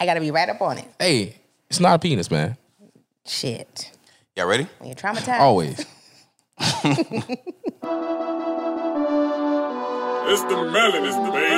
I gotta be right up on it. Hey, it's not a penis, man. Shit. Y'all ready? When you're traumatized. Always. It's the melon, it's the melon,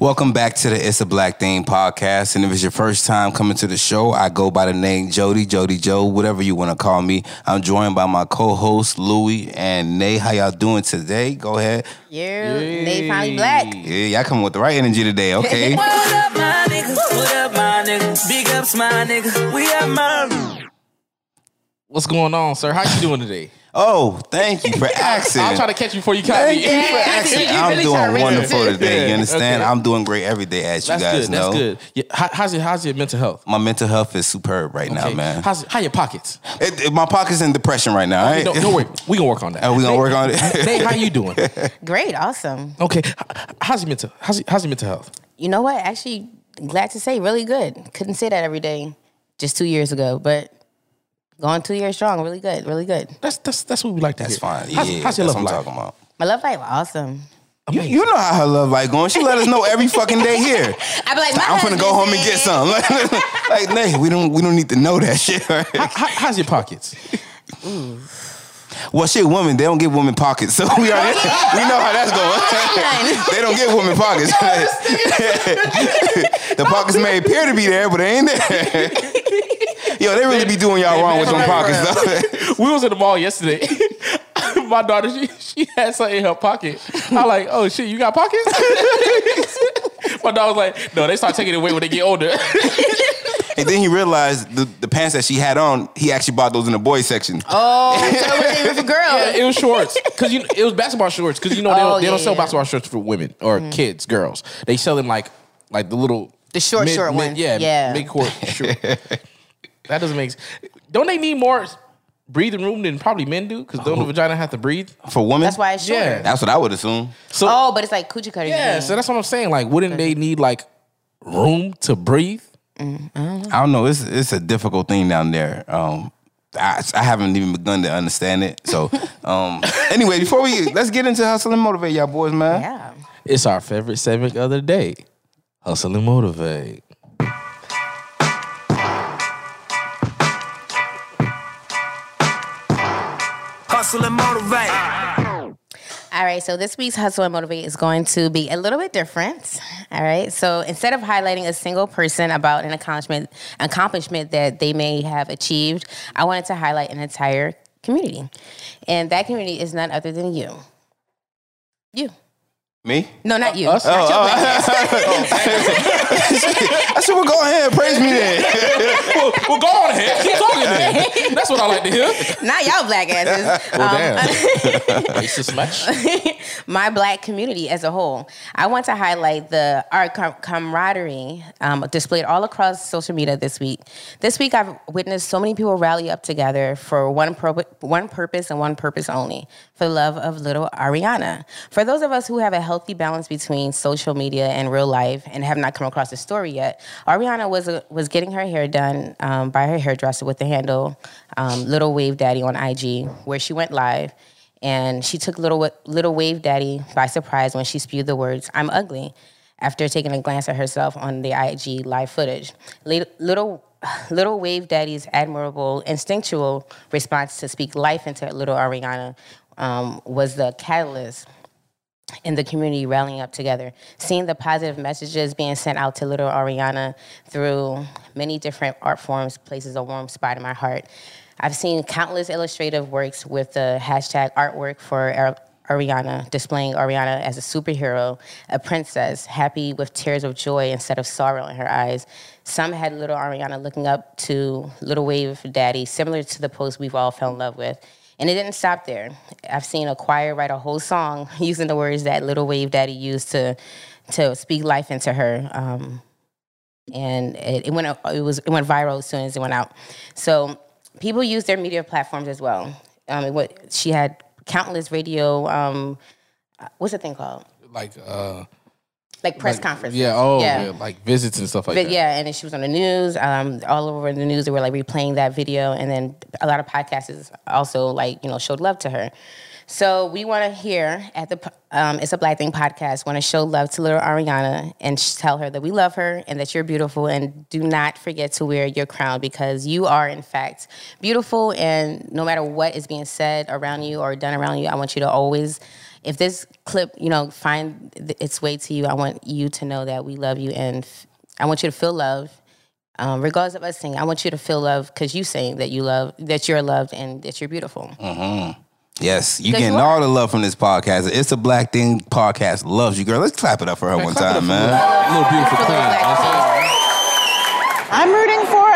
Welcome back to the It's a Black Thing podcast. And if it's your first time coming to the show, I go by the name Jody, Jody Joe, whatever you want to call me. I'm joined by my co-host Louie and Nay. How y'all doing today? Go ahead. Yeah. They finally black. Yeah, y'all coming with the right energy today, okay? What up, my nigga? What up, my nigga? Big ups, my nigga. We are my. What's going on, sir? How you doing today? Oh, thank you for asking. I'll try to catch you before you caught Thank me. you for asking. I'm really doing wonderful today. You understand? okay. I'm doing great every day, as you That's guys good. know. That's good. Yeah. How, how's your How's your mental health? My mental health is superb right now, man. How's how your pockets? It, it- my pocket's in depression right now. Right? Don't, don't worry. We gonna work on that. Oh, we gonna work on it? Hey, how you doing? Great. Awesome. Okay. How's your mental? How's your, how's your mental health? You know what? Actually, glad to say, really good. Couldn't say that every day just two years ago, but going two years strong, really good, really good. That's that's that's what we like to That's hear. fine. How's, yeah, how's your that's love what I'm life? talking about. My love life, awesome. You, you know how her love life going. She let us know every fucking day here. I be like, my I'm finna go home and get some. like, nay, we don't we don't need to know that shit. Right? How, how, how's your pockets? Well, shit, women they don't give women pockets, so we already we know how that's going. they don't give women pockets. the pockets may appear to be there, but they ain't there. Yo, they really be doing y'all wrong with them pockets. Though. we was at the mall yesterday. My daughter, she, she had something in her pocket. I'm like, oh shit, you got pockets? My dog was like, no, they start taking it away when they get older. And then he realized the, the pants that she had on, he actually bought those in the boys section. Oh, so it was even for girls. Yeah, it was shorts because you it was basketball shorts because you know they don't, Oh, they yeah, don't sell yeah. Mm-hmm. basketball shorts for women or kids, girls. They sell them like like the little The short, short ones. Yeah, Yeah. mid court short. that doesn't make. sense. Don't they need more breathing room than probably men do? Because don't the vagina have to breathe? For women? That's why it's shorter. Yeah. That's what I would assume. So Oh, but it's like coochie cutters. yeah, so that's what I'm saying. Like, wouldn't they need like room to breathe? I don't know. It's it's a difficult thing down there. Um, I, I haven't even begun to understand it. So, um, anyway, before we let's get into hustle and motivate y'all boys, man. yeah. It's our favorite segment of the day. Hustle and motivate. Hustle and motivate. All right, so this week's Hustle and Motivate is going to be a little bit different. All right, so instead of highlighting a single person about an accomplishment accomplishment that they may have achieved, I wanted to highlight an entire community, and that community is none other than you. You. Me? No, not you. Us? Not your oh, oh. black ass. I said, well, go ahead, praise me then. well, well, go on ahead. Keep talking then. That's what I like to hear. not y'all black asses. Well, Um, damn. Racist much? my black community as a whole. I want to highlight the our com- camaraderie um, displayed all across social media this week. This week, I've witnessed so many people rally up together for one pro- one purpose and one purpose only: for the love of little Ariana. For those of us who have a healthy balance between social media and real life and have not come across the story yet, Ariana was uh, was getting her hair done um, by her hairdresser with the handle um, Little Wave Daddy on IG, where she went live and she took little little wave daddy by surprise when she spewed the words "I'm ugly." After taking a glance at herself on the IG live footage, Lit- little little wave daddy's admirable instinctual response to speak life into little Ariana um, was the catalyst in the community rallying up together, seeing the positive messages being sent out to little Ariana through many different art forms places a warm spot in my heart. I've seen countless illustrative works with the hashtag artwork for Ar- Ariana, displaying Ariana as a superhero, a princess, happy with tears of joy instead of sorrow in her eyes. Some had little Ariana looking up to Little Wave Daddy, similar to the post we've all fell in love with. And it didn't stop there. I've seen a choir write a whole song using the words that Little Wave Daddy used to to speak life into her. Um, and it, it went it was it went viral as soon as it went out. So people use their media platforms as well. Um, what she had countless radio. Um, what's the thing called? Like, uh, Like press like- conferences. Yeah. Oh, yeah. Like visits and stuff like But that. yeah, and then she was on the news. Um, all over the news, they were like replaying that video, and then a lot of podcasts also like you know showed love to her. So we want to hear at the um, it's a black thing podcast. Want to show love to little Ariana and tell her that we love her and that you're beautiful, and do not forget to wear your crown because you are in fact beautiful. And no matter what is being said around you or done around you, I want you to always. If this clip, you know, find th- its way to you, I want you to know that we love you, and f- I want you to feel love, um, regardless of us saying. I want you to feel love because you saying that you love, that you're loved, and that you're beautiful. Yes, you Because getting you are. all the love from this podcast. It's a black thing podcast. Loves you, girl. Let's clap it up for her one Clap it time, for man. Little beautiful For queen. little you know what I'm I'm rooting for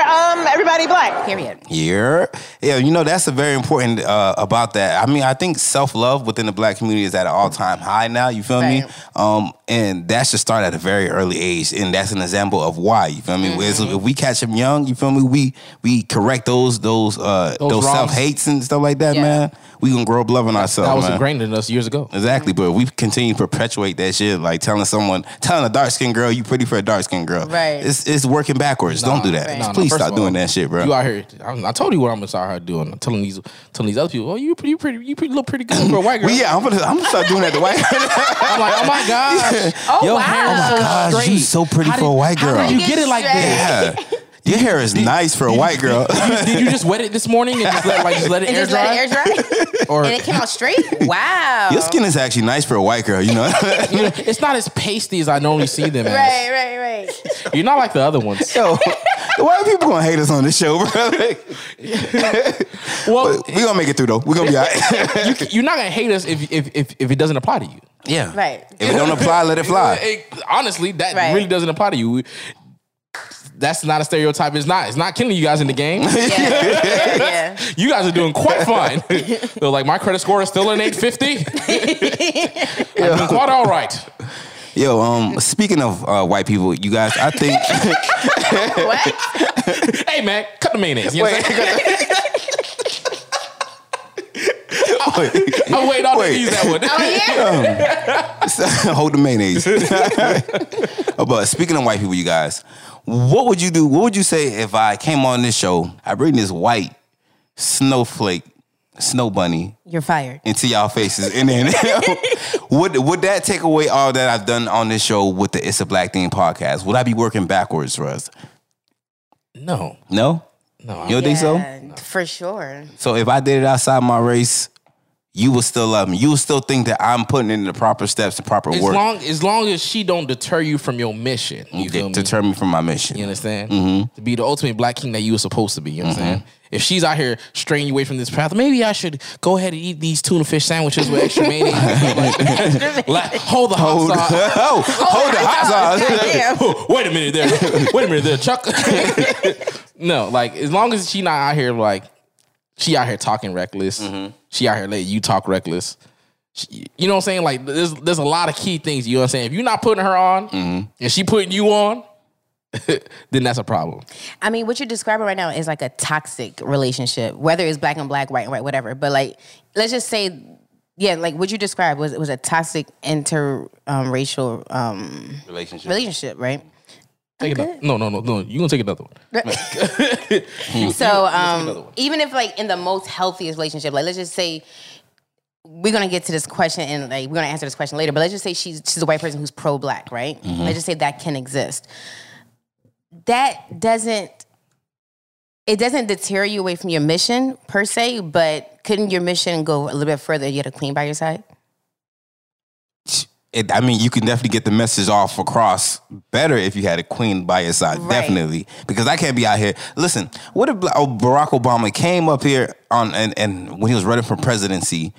um, everybody black. Period. Yeah, yeah. You know that's a very important uh, about that. I mean, I think self love within the black community is at an all time high now. You feel me? Um, and that should start at a very early age, and that's an example of why. You feel me? Mm-hmm. If we catch them young, you feel me? We we correct those those uh, Those those, self hates and stuff like that, Yeah. man. We gonna grow up loving ourselves. That was man. ingrained in us years ago. Exactly, but we continue to perpetuate that shit, like telling someone, telling a dark skinned girl, you pretty for a dark skinned girl. Right. It's it's working backwards. Don't do that. Right. Nah, nah, Please first stop of all, doing that shit, bro. You out here. I, I told you what I'm gonna start her doing. I'm telling these, telling these other people. Oh, you pretty, you pretty, you pretty, look pretty good for a white girl. well, yeah, I'm gonna I'm gonna start doing that to white girl. I'm like, oh my gosh. Oh, Your wow. Oh my so gosh, straight. you so pretty How for a white girl. How did you Get get it like straight. that? yeah. Your hair is nice for a white girl. Did you just wet it this morning and just let like just let it And air just dry? let it air dry, or and it came out straight. Wow. Your skin is actually nice for a white girl, you know? you know, it's not as pasty as I normally see them as. Right, right, right. You're not like the other ones. Yo, the white people gonna hate us on this show, bro. Well, we gonna make it through though. We're gonna be all right. you're not gonna hate us if if if, if it doesn't apply to you. yeah. Right. If it don't apply, let it fly. It- honestly, that Right. really doesn't apply to you. That's not a stereotype. It's not. It's not killing you guys in the game. Yeah, yeah, yeah. You guys are doing quite fine. They're like, my credit score is still an 850. I'm doing quite all right. Yo, um, speaking of uh, white people, you guys, I think What? Hey, man, cut the mayonnaise. You know what I'm saying? I'm waiting on to use that one. Oh yeah. hold the mayonnaise. but speaking of white people, you guys, what would you do? What would you say if I came on this show? I bring this white snowflake, snow bunny You're fired. into y'all faces, and then would would that take away all that I've done on this show with the It's a Black Thing podcast? Would I be working backwards for us? No, No, no. you don't think so? For sure. So if I did it outside my race, you will still love me. You will still think that I'm putting in the proper steps, the proper As work long as long as she don't deter you from your mission, you feel to me? deter me from my mission. You understand? Mm-hmm. To be the ultimate black king that you were supposed to be. You understand? If she's out here straying you away from this path, maybe I should go ahead and eat these tuna fish sandwiches with extra mayonnaise. like, like, hold the hot Hold, sauce. oh, hold the hot sauce. Damn. Wait a minute there. Wait a minute there, Chuck. no, like as long as she not out here like she out here talking reckless. Mm-hmm. She out here letting you talk reckless. She- you know what I'm saying? Like there's there's a lot of key things. You know what I'm saying? If you're not putting her on Mm-hmm. and she putting you on, then that's a problem. I mean, what you're describing right now is like a toxic relationship, whether it's black and black, white and white, whatever. But like, let's just say, yeah, like what you described was it was a toxic interracial um, Relationship. relationship, right? Take it. No, no, no, no. You gonna take another one. So another um, one. even if like in the most healthiest relationship, like let's just say we're gonna get to this question and like we're gonna answer this question later, but let's just say she's she's a white person who's pro black, right? Let's just say that can exist. That doesn't it doesn't deter you away from your mission per se, but couldn't your mission go a little bit further if you had a queen by your side? It, I mean, you can definitely get the message off across better if you had a queen by your side. Right. Definitely, because I can't be out here. Listen, what if oh, Barack Obama came up here on and, and when he was running for presidency,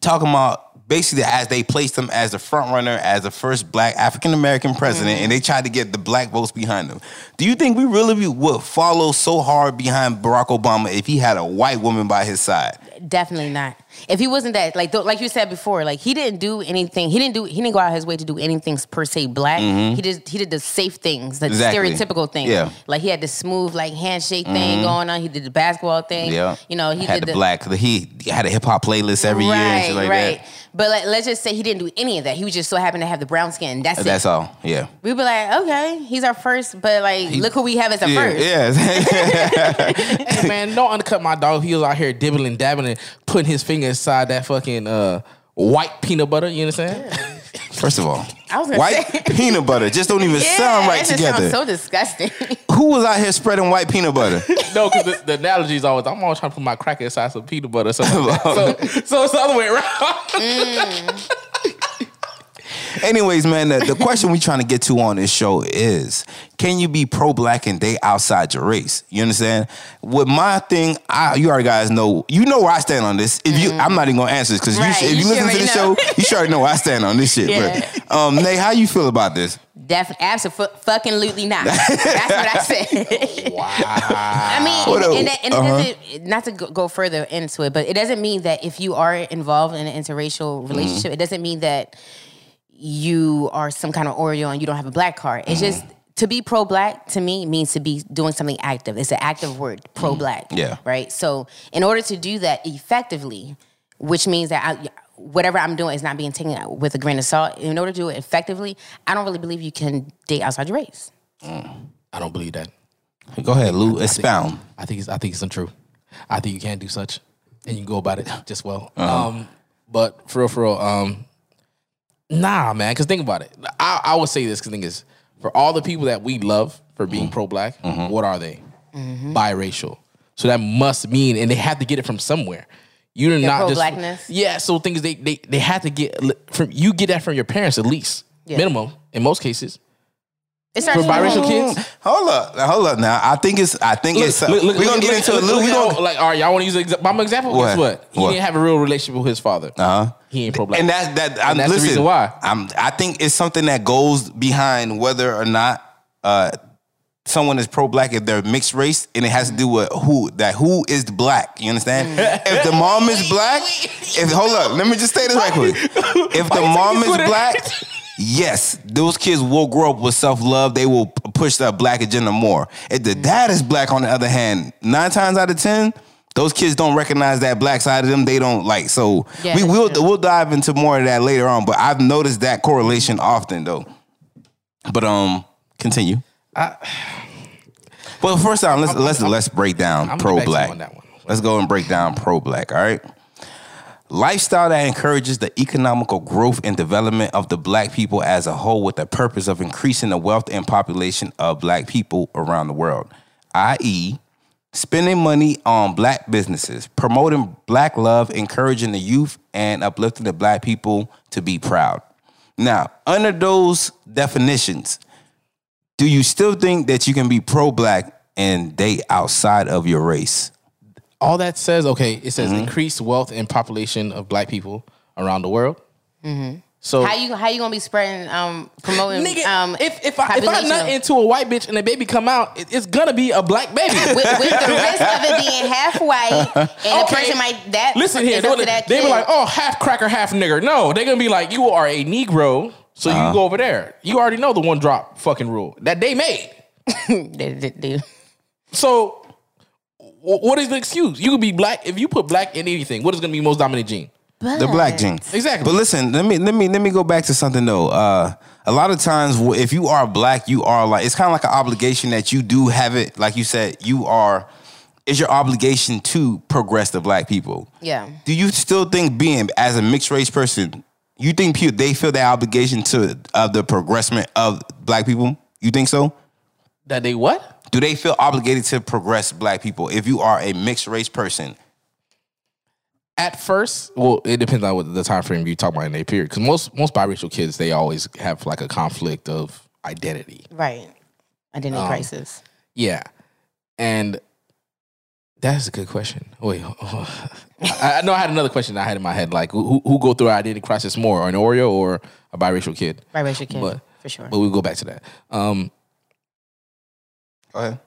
talking about basically as they placed him as the front runner as the first black African American president, mm-hmm. and they tried to get the black votes behind him. Do you think we really would follow so hard behind Barack Obama if he had a white woman by his side? Definitely not. If he wasn't that, like, th- like you said before, like he didn't do anything. He didn't do. He didn't go out his way to do anything per se black. He just he did the safe things, the Mm-hmm. Exactly. stereotypical things. Yeah. Like he had the smooth like handshake thing going on. He did the basketball thing. Yeah, You know, he had did the, black. He had a hip hop playlist every year and shit like right. that. But like, let's just say he didn't do any of that. He was just so happened to have the brown skin. That's, That's it. all. Yeah. We'd be like, okay, he's our first, but like, look who we have as a Yeah, first. yeah. Hey, man, don't undercut my dog. He was out here dibbling, dabbling, and putting his finger inside that fucking uh, white peanut butter. You understand? First of all, I was gonna white say- peanut butter just don't even Yeah, sound right together. so disgusting. Who was out here spreading white peanut butter? no, because the, the analogy is always I'm always trying to put my cracker inside some peanut butter. Or something like that. so, so it's the other way around. Anyways, man, the, the question we're trying to get to on this show is: Can you be pro-black and date outside your race? You understand? With my thing, I, you already guys know. You know where I stand on this. If you, I'm not even gonna answer this because Right, you, if you you, listen to the already show, you should already know where I stand on this shit. Yeah. But um, Nate, how you feel about this? Definitely, absolutely not. That's what I said. wow. I mean, and, and, that- and uh-huh. it doesn't, to go, further into it, but it doesn't mean that if you are involved in an interracial Mm-hmm. relationship, it doesn't mean that you are some kind of Oreo and you don't have a black card. It's just Mm-hmm. to be pro black to me means to be doing something active. It's an active word, pro black. Mm-hmm. Yeah. Right. So in order to do that effectively, which means that I, whatever I'm doing is not being taken with a grain of salt. In order to do it effectively, I don't really believe you can date outside your race. I don't believe that. Go ahead, Lou. Expound. I think it's I think it's untrue. I think you can't do such, and you can go about it just well. Uh-huh. Um, but for real, for real, um, nah, man. Because think about it. I, I would say this. Because thing is, for all the people that we love for being Mm-hmm. pro black, what are they? Biracial. So that must mean, and they have to get it from somewhere. You're not just pro-blackness? Yeah. So things they they they have to get from you get that from your parents at least Yeah. minimum in most cases. It For starts from biracial kids, Hold up, hold up. Now, I think it's. I think it's. Look, look, we're gonna get look, into look, it. look, we gonna. like, all right, y'all want to use exa- my example? What? Guess what? He What? didn't have a real relationship with his father. Uh huh. He ain't pro black. And that's that. I'm, And that's the reason why. I'm. I think it's something that goes behind whether or not uh, someone is pro black if they're mixed race, and it has to do with who that who is black. You understand? if the mom is black, if hold up, let me just say this right quick. If the mom is black. Yes, those kids will grow up with self love. They will push the black agenda more. If the dad is black, on the other hand, nine times out of ten, those kids don't recognize that black side of them. They don't like. So Yeah, we will true. we'll dive into more of that later on. But I've noticed that correlation often though. But um, continue. I, well, first time, let's let's let's break down pro back to you black. on that one. Let's go and break down pro black. All right. Lifestyle that encourages the economical growth and development of the black people as a whole with the purpose of increasing the wealth and population of black people around the world, i.e., spending money on black businesses, promoting black love, encouraging the youth, and uplifting the black people to be proud. Now, under those definitions, do you still think that you can be pro black and date outside of your race? All that says, okay, it says Mm-hmm. increased wealth and population of black people around the world. So How you how you gonna be spreading um promoting Nigga, um if if I if I nut into a white bitch and the baby come out, it, it's gonna be a black baby. with, with the risk of it being half white and the Okay. person might that Listen here they, up to would- that they be like, oh, half cracker, half nigger. No, they're gonna be like, you are a Negro, so Uh-huh. you go over there. You already know the one drop fucking rule that they made. They- they- they- So, wh- what is the excuse? You could be black if you put black in anything. What is gonna be most dominant gene? The black gene. Exactly. But listen, let me let me let me go back to something though. Uh, a lot of times, if you are black, you are like it's kind of like an obligation that you do have it. Like you said, you are. is your obligation to progress the black people. Yeah. Do you still think being as a mixed race person, you think pe- they feel that obligation to of the progressment of black people? You think so? That they what? Do they feel obligated to progress black people if you are a mixed race person? At first, well, it depends on what the time frame you talk about in a period. Because most most biracial kids, they always have like a conflict of identity. Right. Identity Um, crisis. Yeah. And That's a good question. Wait, I, I know I had another question I had in my head. Like, who, who go through identity crisis more, an Oreo or a biracial kid? Biracial kid, But- for sure. But we'll go back to that. Um, Go ahead.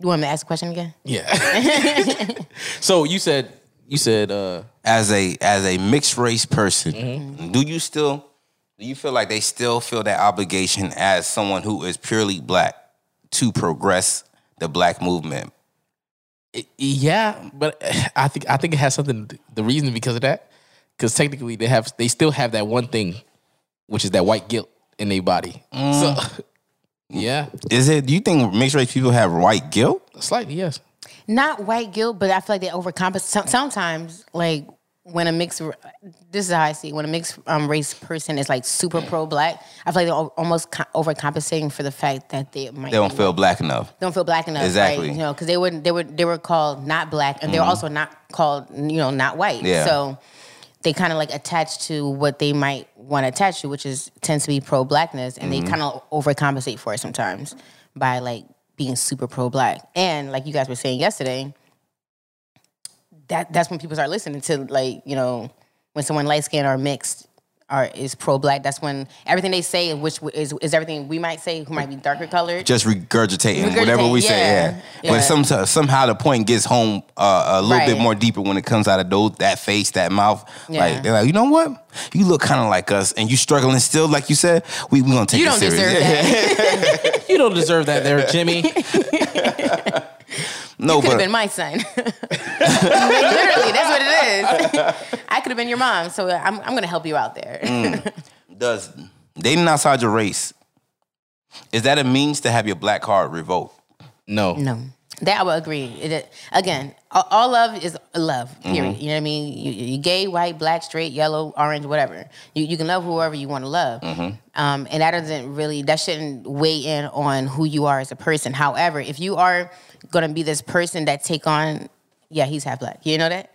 You want me to ask a question again? yeah. so you said you said uh, As a as a mixed race person, Mm-hmm. do you still do you feel like they still feel that obligation as someone who is purely black to progress the black movement? yeah, but I think I think it has something. The reason because of that, because technically they have they still have that one thing, which is that white guilt in their body. So yeah, Is it? Do you think mixed race people have white guilt? slightly yes. Not white guilt, but I feel like they overcompensate. Sometimes, like when a mixed, this is how I see it. When a mixed um, race person is like super pro black, I feel like they're almost co- overcompensating for the fact that they might They don't be- feel black enough. don't feel black enough, Exactly. Right? You know, because they were they were they were called not black, and they were also not called you know not white. Yeah. So they kind of like attach to what they might want to attach to, which is tends to be pro blackness, and they mm-hmm. kind of overcompensate for it sometimes by like being super pro black. And like you guys were saying yesterday, that that's when people start listening to like you know when someone light skinned or mixed. Or is pro black. That's when everything they say, which is is everything we might say, who might be darker colored. Just regurgitating Regurgitate, whatever we say. yeah. Yeah, Yeah. but some somehow the point gets home uh, a little bit more deeper when it comes out of those that face, that mouth. Yeah. Like they're like, you know what? You look kind of like us, and you struggling still, like you said. We we gonna take You it don't serious. deserve that. You don't deserve that, there, Jimmy. no, could have been my son. Literally, that's what it is. I could have been your mom, so I'm, I'm going to help you out there. Mm. does dating outside your race is that a means to have your black card revoked? No, no, that I would agree. It, again, all, all love is love. Period. Mm-hmm. You know what I mean? You, you gay, white, black, straight, yellow, orange, whatever. You, you can love whoever you want to love, Mm-hmm. um, and that doesn't really that shouldn't weigh in on who you are as a person. However, if you are going to be this person that take on, yeah, he's half black. You know that?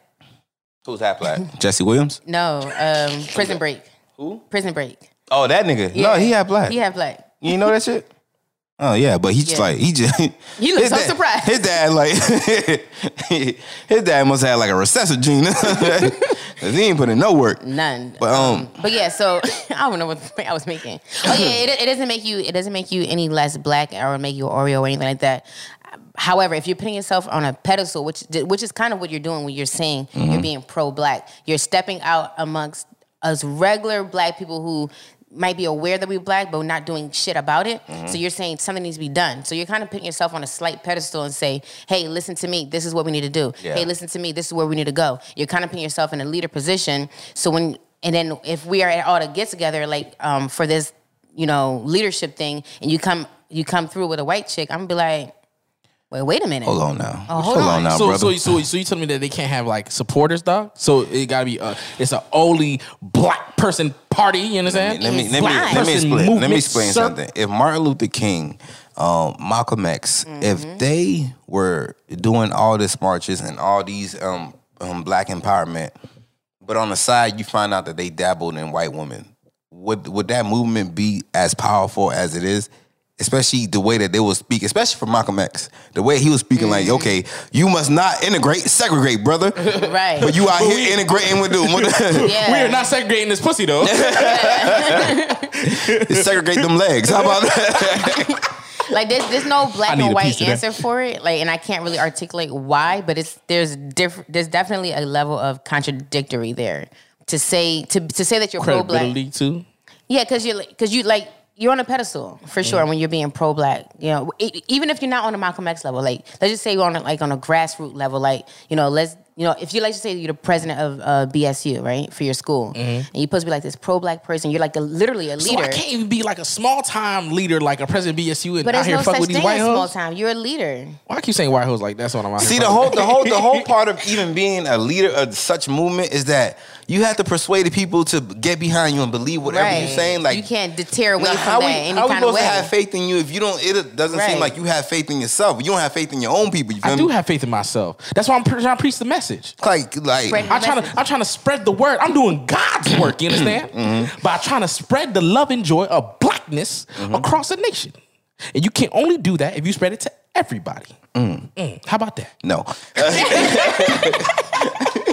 Who's half black? Jesse Williams. No, um, Prison Break. Who? Prison Break. Oh, that nigga. No, he half black. He half black. You know that shit? Oh yeah, but he just Yeah. like he just He looks so dad- surprised. His dad like his dad must have like a recessive gene. Cause he ain't put in no work. None. But um But yeah, so I don't know what point I was making. Oh yeah, it, it doesn't make you it doesn't make you any less black or make you Oreo or anything like that. However, if you're putting yourself on a pedestal, which which is kind of what you're doing when you're saying you're being pro black, you're stepping out amongst us regular black people who might be aware that we're black but we're not doing shit about it. So you're saying something needs to be done. So you're kind of putting yourself on a slight pedestal and say, "Hey, listen to me. This is what we need to do. Yeah. Hey, listen to me. This is where we need to go." You're kind of putting yourself in a leader position. So when and then if we are at all to get together, like um, for this, you know, leadership thing, and you come you come through with a white chick, I'm gonna be like, wait, wait a minute. hold on now. Oh, hold on. now, so, brother. so, so, so you telling me that they can't have like supporters, dog? So it gotta be a, it's an only black person party. You understand? let me It's let me let me Person explain. Let me explain sir. something. If Martin Luther King, um, Malcolm X, Mm-hmm. if they were doing all this marches and all these um, um black empowerment, but on the side you find out that they dabbled in white women, would would that movement be as powerful as it is? Especially the way that they will speak, especially for Malcolm X, the way he was speaking, like, Mm-hmm. okay, you must not integrate, segregate, brother. Right. But you out here integrating with the, with yeah. We are not segregating this pussy though. segregate them legs. How about that? like there's there's no black I and white piece that. answer for it. Like, and I can't really articulate why, but it's there's different. There's definitely a level of contradictory there to say to to say that you're pro black. Credibility too. Yeah, because you're because you like you're on a pedestal for sure Mm. when you're being pro black. You know, e- even if you're not on a Malcolm X level, like let's just say you're on a, like on a grassroots level, like you know, let's you know, if you like to say you're the president of uh, BSU, right, for your school, and you're supposed to be like this pro black person, you're like a, literally a Mm-hmm. So leader. I can't even be like a small time leader, like a president BSU, and but out here no fuck with these thing white as Small time, You're a leader. Why I keep saying white hoes like that's what I'm out See the whole the whole the whole part of even being a leader of such movement is that you have to persuade the people to get behind you and believe whatever right. you're saying. Like you can't deter away now, from how that we, any how we kind of supposed way. to have faith in you if you don't? It doesn't seem like you have faith in yourself. You don't have faith in your own people. You feel I me? do have faith in myself. That's why I'm trying to preach the message. like like I'm trying to I'm trying to spread the word. I'm doing God's work. You understand? Mm-hmm. But I'm trying to spread the love and joy of blackness Mm-hmm. across the nation. And you can only do that if you spread it to everybody. Mm, How about that? No.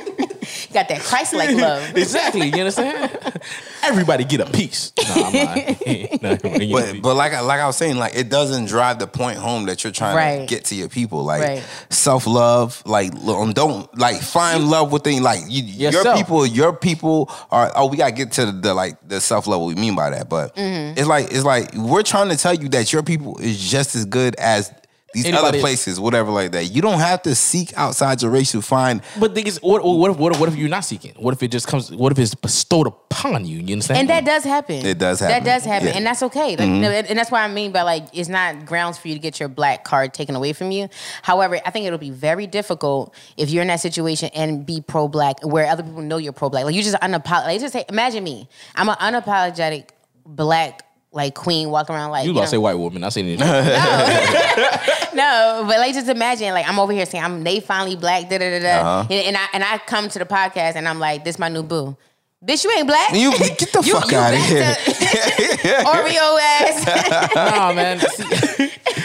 Got that Christ-like love. Exactly. You understand? Everybody get a piece. Nah, I'm lying. Nah, everybody get a But piece. but like I like I was saying, like it doesn't drive the point home that you're trying Right. to get to your people. Like Right. self love, like um, don't like find love within like you, your people. Your people are. Oh, we gotta get to the, the like the self love. What we mean by that, but Mm-hmm. it's like it's like we're trying to tell you that your people is just as good as. These Anybody- other places, whatever, like that. You don't have to seek outside your race to find. But the thing is, what, what, if, what, if, what if you're not seeking? What if it just comes? What if it's bestowed upon you? You understand? And that does happen. It does happen. That does happen, Yeah. Mm-hmm. and that's okay. Like, no, and that's what I mean by like it's not grounds for you to get your black card taken away from you. However, I think it'll be very difficult if you're in that situation and be pro black, where other people know you're pro black. Like you just unapologetic. Like, just say, imagine me. I'm an unapologetic black like queen walking around like you you about to say white woman? I say anything. no, but like just imagine, like I'm over here saying I'm they finally black, da da da da, Uh-huh. and, and I and I come to the podcast and I'm like, this my new boo. Bitch, you ain't black. You get the You- fuck you out of here. to- Oreo ass. nah, man.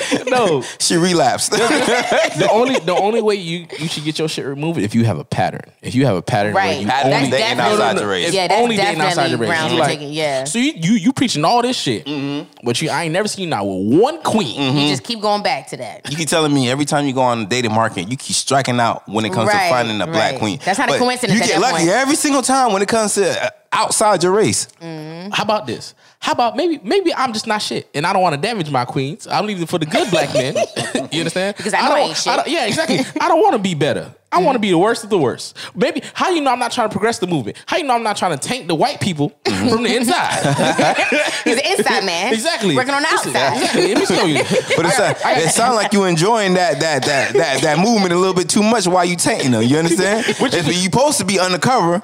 See- no, She relapsed. the only the only way you you should get your shit removed if you have a pattern. If you have a pattern where Right. you Pattern only dating definitely- outside the race. Yeah, that's only dating outside the definitely race. grounds You for like- taking- yeah. So you, you you preaching all this shit, mm-hmm. but you I ain't never seen you not with one queen. Mm-hmm. You just keep going back to that. You keep telling me every time you go on the dating market, you keep striking out when it comes Right, to finding a black queen. That's not a coincidence You get lucky point. every single time when it comes to uh, outside your race. Mm-hmm. How about this? How about maybe maybe I'm just not shit, and I don't want to damage my queens. I'm leaving for the good black men. you understand? Because I know I don't, ain't shit. don't- yeah, exactly. I don't want to be better. I want to be the worst of the worst. Maybe how you know I'm not trying to progress the movement? How you know I'm not trying to taint the white people from the inside? He's an inside man. exactly. Working on the outside. Exactly. Let me show you. But it's uh, it sounds like you enjoying that that that that that movement a little bit too much while you tainting them. You understand? Which you supposed to be undercover,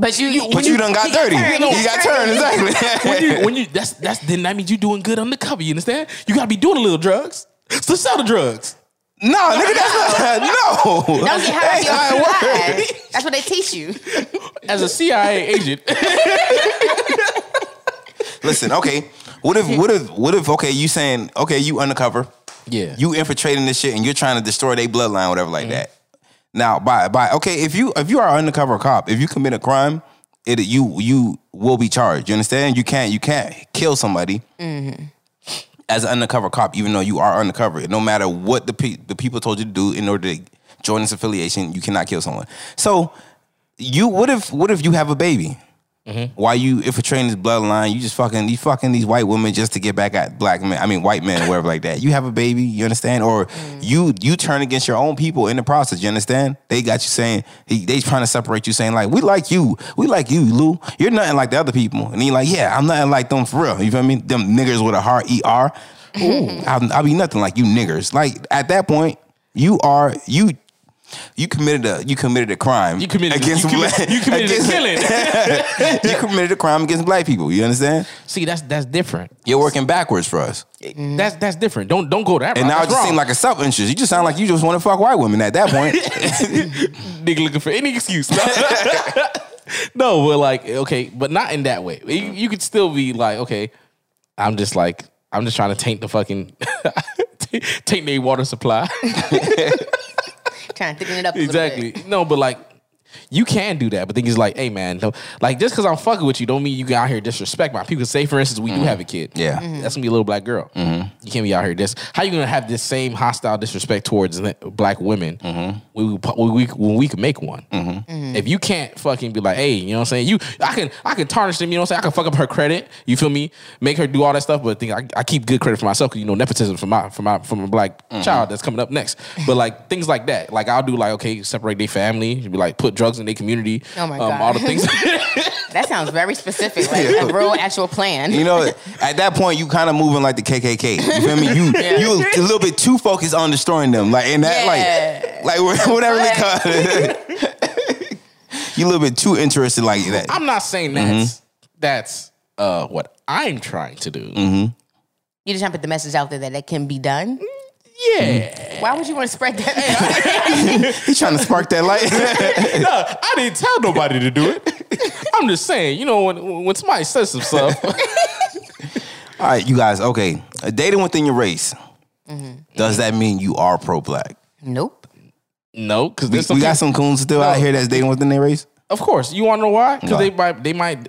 But you, but you done got he dirty. turned, You he got turned. turned exactly. when you when you that's that's then that means you doing good undercover. You understand? You gotta be doing a little drugs. So sell the drugs. no, nigga, that's not no. That was how Hey, how it I works. That's what they teach you. As a CIA agent, Listen, okay. What if what if what if okay, you saying okay, you undercover. Yeah. You infiltrating this shit and you're trying to destroy their bloodline, whatever like mm-hmm. that. Now, by by okay, if you if you are an undercover cop, if you commit a crime, it you you will be charged. You understand? You can't you can't kill somebody mm-hmm. as an undercover cop, even though you are undercover. No matter what the pe- the people told you to do in order to join this affiliation, you cannot kill someone. So you what if what if you have a baby? Why you infiltrating this bloodline? You just fucking you fucking these white women just to get back at black men. I mean white men, whatever like that. You have a baby, you understand? Or you you turn against your own people in the process. You understand? They got you saying he, they trying to separate you, saying like we like you, we like you, Lou. You're nothing like the other people. And he like yeah, I'm nothing like them for real. You feel me? Them niggers with a hard er. Ooh, I'll, I'll be nothing like you niggers. Like at that point, you are you. You committed a you committed a crime. you committed against you committed, black- you committed a killing. you committed a crime against black people. You understand? See, that's that's different. You're working backwards for us. That's that's different. Don't don't go that And route. now it just seems like a self interest. You just sound like you just want to fuck white women at that point. nigga looking for any excuse. no, but like okay, but not in that way. You, you could still be like, okay, I'm just like I'm just trying to taint the fucking taint their water supply. Trying to thicken it up exactly. No, but like you can do that, but then he's like, hey man, no, like just because I'm fucking with you, don't mean you can out here disrespect my people. Say for instance, we do mm-hmm. have a kid. Yeah. Mm-hmm. that's gonna be a little black girl. Mm-hmm. You can't be out here this. How you gonna have this same hostile disrespect towards black women mm-hmm. when, we, when we when we can make one? Mm-hmm. If you can't fucking be like, hey, you know what I'm saying? You, I can I can tarnish them. You know what I'm saying? I can fuck up her credit. You feel me? Make her do all that stuff, but think I, I keep good credit for myself because you know nepotism for my for my from a black child that's coming up next. But like things like that, like I'll do like okay, separate their family, be like put drugs in their community. Oh my um, God. all the things. That sounds very specific, like a real actual plan. you know, at that point, you kind of moving like the KKK. You feel me? You you a little bit too focused on destroying them, like in that Yeah. like like whatever they call it. you a little bit too interested like that. I'm not saying that's that's uh, what I'm trying to do. You just trying to put the message out there that that can be done. Yeah. Why would you want to spread that? He's trying to spark that light. no, I didn't tell nobody to do it. I'm just saying, you know, when when somebody says some stuff, All right, you guys. Okay, dating within your race. Mm-hmm. does that mean you are pro black? Nope. No, because We, we got some coons still out here that's dating within their race. Of course, you want to know why? Because Why? they might. They might.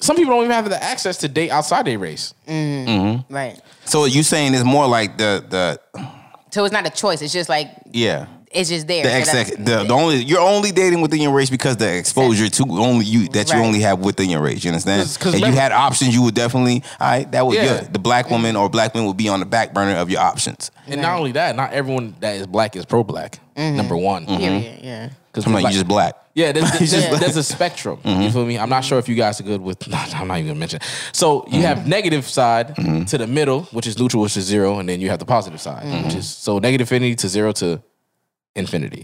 Some people don't even have the access to date outside their race. Mm-hmm. Mm-hmm. Right. So you saying it's more like the the So it's not a choice. It's just like yeah it's just there. the ex, that's- the, the only you're only dating within your race because the exposure to only you that you only have within your race. You understand? 'Cause- 'cause if you had options, you would definitely all right. That would Yeah. yeah. the black woman or black men would be on the back burner of your options. And not only that, not everyone that is black is pro black. Mm-hmm. Number one, Period. Mm-hmm. Yeah. Because I'm like, you just black. Yeah, there's, there's, Yeah. there's a spectrum. Mm-hmm. You feel me? I'm not sure if you guys are good with. I'm not even gonna mention. So you mm-hmm. have negative side mm-hmm. to the middle, which is neutral, which is zero, and then you have the positive side, which is so negative infinity to zero to infinity.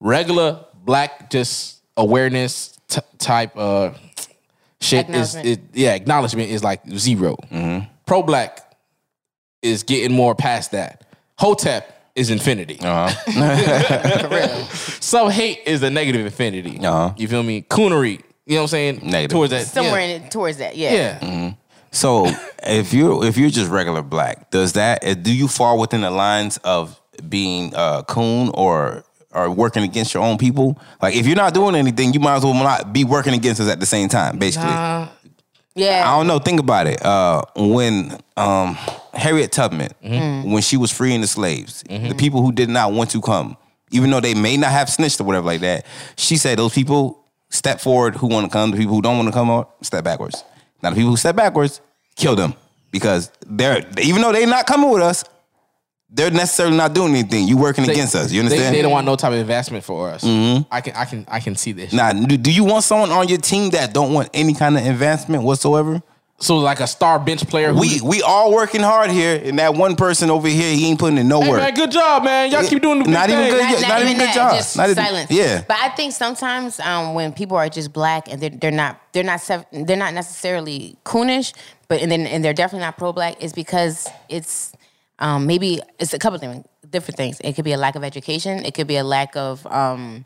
Regular black, just awareness t- type uh shit is it, yeah acknowledgement is like 0 Pro black is getting more past that. Hotep is infinity. Uh-huh. For. Some hate is a negative infinity. Uh-huh. You feel me? Coonery. You know what I'm saying? Negative. Towards that. Somewhere yeah. in it, towards that. Yeah. Yeah. So if you if you're just regular black, does that uh, do you fall within the lines of being uh coon or or working against your own people? Like if you're not doing anything, you might as well not be working against us at the same time. Basically, Yeah. I don't know. Think about it. Uh, when um, Harriet Tubman, when she was freeing the slaves, the people who did not want to come, even though they may not have snitched or whatever like that, she said those people step forward who want to come. The people who don't want to come out, step backwards. Now the people who step backwards, kill them because they're even though they're not coming with us, they're necessarily not doing anything. You working They- against us. You understand? they don't want no type of investment for us. I can I can I can see this. Now, do do you want someone on your team that don't want any kind of advancement whatsoever? So like a star bench player. Who We we all working hard here, and that one person over here, he ain't putting in no hey work. man, good job, man. Y'all keep doing the Not big even thing. good. not, not not even even good that, job. just Not even- silence. yeah. But I think sometimes um, when people are just black and they're, they're not they're not they're not necessarily coonish, but and then and they're definitely not pro black is because it's um, maybe it's a couple things, different things. It could be a lack of education. It could be a lack of um,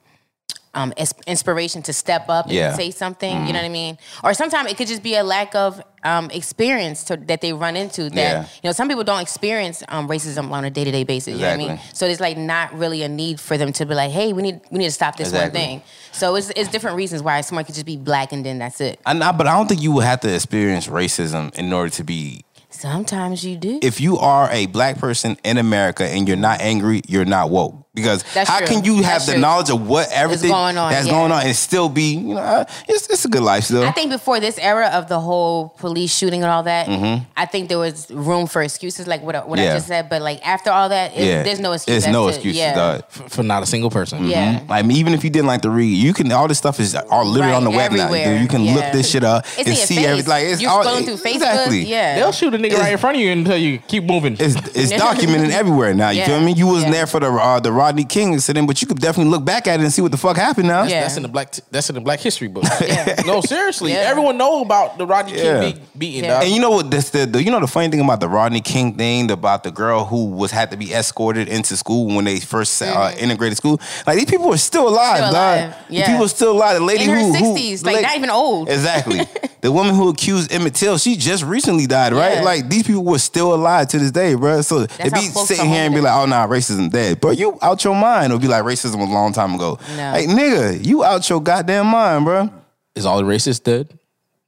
um, ins- inspiration to step up Yeah. and say something. You know what I mean? Or sometimes it could just be a lack of um, experience to, that they run into. That Yeah. you know, some people don't experience um, racism on a day to day basis. You know what I mean? So there's like not really a need for them to be like, hey, we need we need to stop this Exactly. one thing. So it's it's different reasons why someone could just be black and then that's it. I but I don't think you would have to experience racism in order to be. Sometimes you do. If you are a black person in America and you're not angry, you're not woke. Because That's how true. can you have That's the true. knowledge of what everything going on, that's yeah. going on and still be, you know, uh, it's, it's a good life still. I think before this era of the whole police shooting and all that, I think there was room for excuses, like what, I- what I Mm-hmm. Just said. But like after all that, it, yeah, there's no excuse. There's no it. excuses, Yeah. for, for not a single person. Yeah. Like even if you didn't like to read, you can all this stuff is all literally Right, on the web now. Dude. You can look this shit up It's and see everything. Like it's You're all, scrolling through Facebook. Exactly. Yeah. They'll shoot a nigga right in front of you and tell you keep moving. It's it's documented everywhere now. You Yeah. feel me? You wasn't there for the uh, the Rodney King incident, but you could definitely look back at it and see what the fuck happened now. Yeah. That's in the black. That's in the Black History book. Yeah. no, seriously, Yeah. everyone know about the Rodney Yeah. King being beaten. Yeah. And you know what? This, the, the you know the funny thing about the Rodney King thing about the girl who was had to be escorted into school when they first uh, integrated school. Like these people are still alive, Mm-hmm. Still dog. alive, The yeah. people are still alive. The lady In her who, who 60s, the like, lady- not even old. Exactly. the woman who accused Emmett Till, she just recently died, right? Yeah. Like these people were still alive to this day, bro. So they be sitting here and be like, "Oh, nah, racism dead," but You out your mind? It'll be like, "Racism was a long time ago." No. Like, nigga, you out your goddamn mind, bro. Is all the racists dead?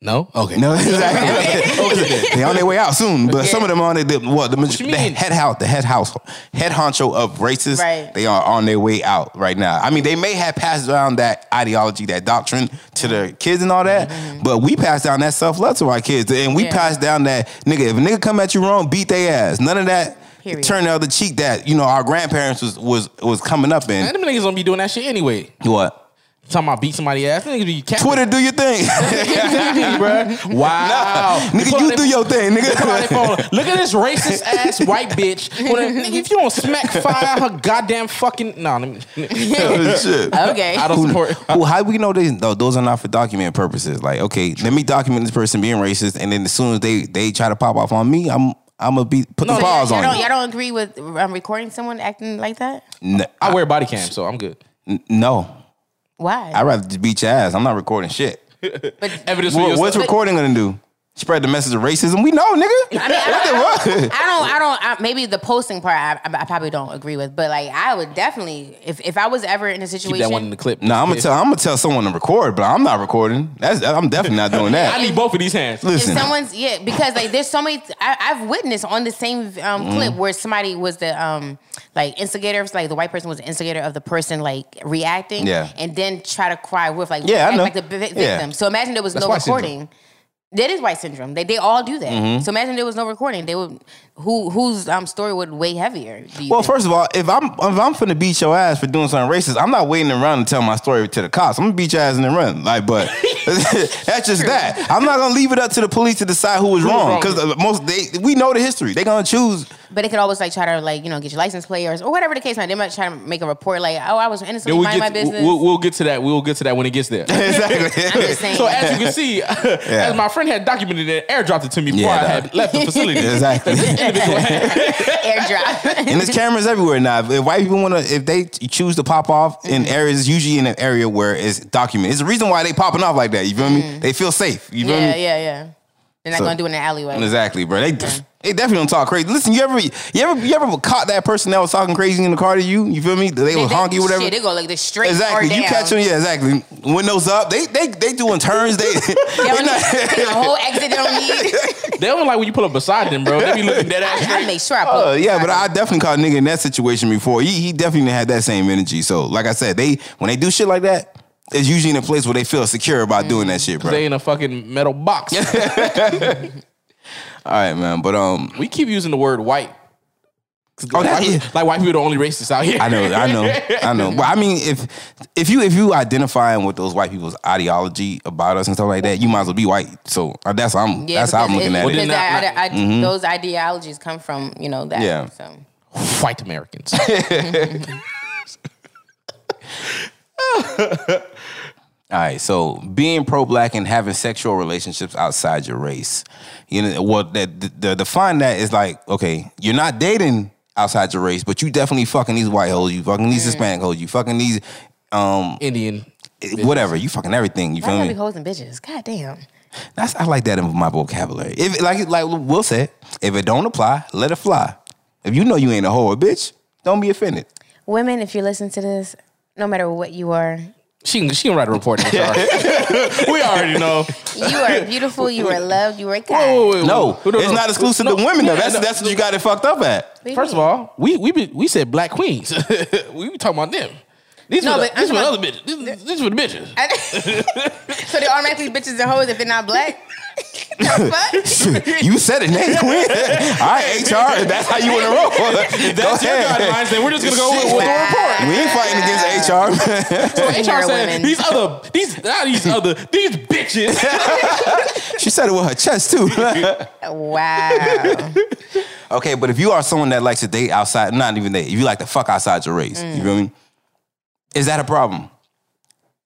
No. Okay. No, exactly. they on their way out soon, but some of them on the what the, you the head house, the head house, head honcho of racists. Right. They are on their way out right now. I mean, they may have passed down that ideology, that doctrine to their kids and all that, but we pass down that self love to our kids, and we Mm-hmm. Yeah. pass down that nigga. If a nigga come at you wrong, beat their ass. None of that. Period. Turn the other cheek that you know our grandparents was was was coming up Man, in. them niggas gonna be doing that shit anyway. What? Talking about beat somebody ass. Niggas be capping. Twitter, do your thing. Wow. They nigga. You do your thing, they pull out their nigga. Look at this racist ass white bitch. Nigga, if you don't smack fire her goddamn fucking no, let me, shit. Okay. I don't support. Well, how do we know they, though, those are not for document purposes? Like, okay, let me document this person being racist, and then as soon as they they try to pop off on me, I'm I'm gonna be put the So on y'all don't, you. y'all don't agree with um, recording someone acting like that? No, I wear body cam, so I'm good. n- no, Why? I'd rather just beat your ass. I'm not recording shit. but Evidence What, yourself. what's recording gonna do? Spread the message of racism. We know, nigga. I mean, I, what the I, fuck? don't, I don't. I don't. I, maybe the posting part, I, I, I probably don't agree with. But like, I would definitely, if if I was ever in a Keep situation, that one in the clip. No, I'm gonna tell. I'm gonna tell someone to record, but I'm not recording. That's. I'm definitely not doing that. I need both of these hands. Listen, If someone's yeah, because like there's so many. I, I've witnessed on the same um, Mm-hmm. clip where somebody was the um like instigator, like the white person was the instigator of the person like reacting, Yeah. and then try to cry with like Yeah, I know. like the victim. Yeah. So imagine there was That's no recording. syndrome. That is white syndrome. They they all do that. Mm-hmm. So imagine there was no recording. They would who whose um story would weigh heavier. do you Well, think? first of all, if I'm if I'm finna beat your ass for doing something racist, I'm not waiting around to tell my story to the cops. I'm gonna beat your ass and then run. Like, but that's just that. I'm not gonna leave it up to the police to decide who was wrong wrong? because most they we know the history. They gonna choose. But they could always like try to like you know get your license plate or, or whatever the case might. They might try to make a report like oh I was Then innocently we'll minding my get, business. we'll, we'll get to that. We'll get to that when it gets there. exactly. I'm just saying. So as you can see, as my friend had documented it, airdropped it to me before Yeah, I had left the facility. exactly. airdrop. And there's cameras everywhere now. If white people want to, if they choose to pop off in Mm-hmm. areas, usually in an area where it's documented. It's the reason why they popping off like that. You feel me? They feel safe. You feel Mm-hmm. yeah, yeah, yeah. They're not So- gonna do it in the alleyway. Exactly, bro. They they definitely don't talk crazy. Listen, you ever you ever you ever caught that person that was talking crazy in the car to you? You feel me? They, They- was they- honky, whatever. Shit, they go like this straight Exactly. or down. You catch them, yeah, exactly. Windows up. They they they doing turns. They, They they don't not- need take a whole exit. They don't need. They don't like when you pull up beside them, bro. They be looking dead ass I, I straight. make sure I put. Uh, yeah, but I definitely caught a nigga in that situation before. He he definitely had that same energy. So, like I said, they when they do shit like that, it's usually in a place where they feel secure about doing that shit, bro. They in a fucking metal box. All right, man. But um, we keep using the word white. 'Cause Oh, like, that- white people, like white people are the only racists out here. I know, I know, I know. But I mean, if if you if you identifying with those white people's ideology about us and stuff like that, you might as well be white. So uh, that's how I'm. Yeah, that's how I'm looking it- at Well, it. then Because not- I- I- I- those ideologies come from you know that. Yeah. So White Americans. All right, so being pro black and having sexual relationships outside your race, you know, what that the, the define that is like, okay, you're not dating outside your race, but you definitely fucking these white hoes, you fucking these Hispanic hoes, you fucking these, um, Indian. whatever, you fucking everything. You why feel me? be hoes and bitches? God damn. That's I like that in my vocabulary. If like like Will said, if it don't apply, let it fly. If you know you ain't a hoe or bitch, don't be offended. Women, if you listen to this, no matter what you are, She can, she can write a report. in HR. we already know. you are beautiful. You are loved. You are kind. Whoa, wait, wait, No, wait. it's not exclusive No, to women though. That's no. that's what you got it fucked up at. What First of mean? all, we we be, we said black queens. we be talking about them. These No, were the, but these I'm were the talking- other bitches. These, these were the bitches. So they automatically bitches and hoes if they're not black. The fuck? you said it, Nate. All right, HR. That's how you want to roll. Go That's your ahead. guidelines. Then we're just gonna go with, with the report. We ain't fighting against HR. So HR said women. these other these not these other these bitches. she said it with her chest too. Wow. okay, but if you are someone that likes to date outside, not even date, if you like to fuck outside your race, you mm. feel me? Is that a problem?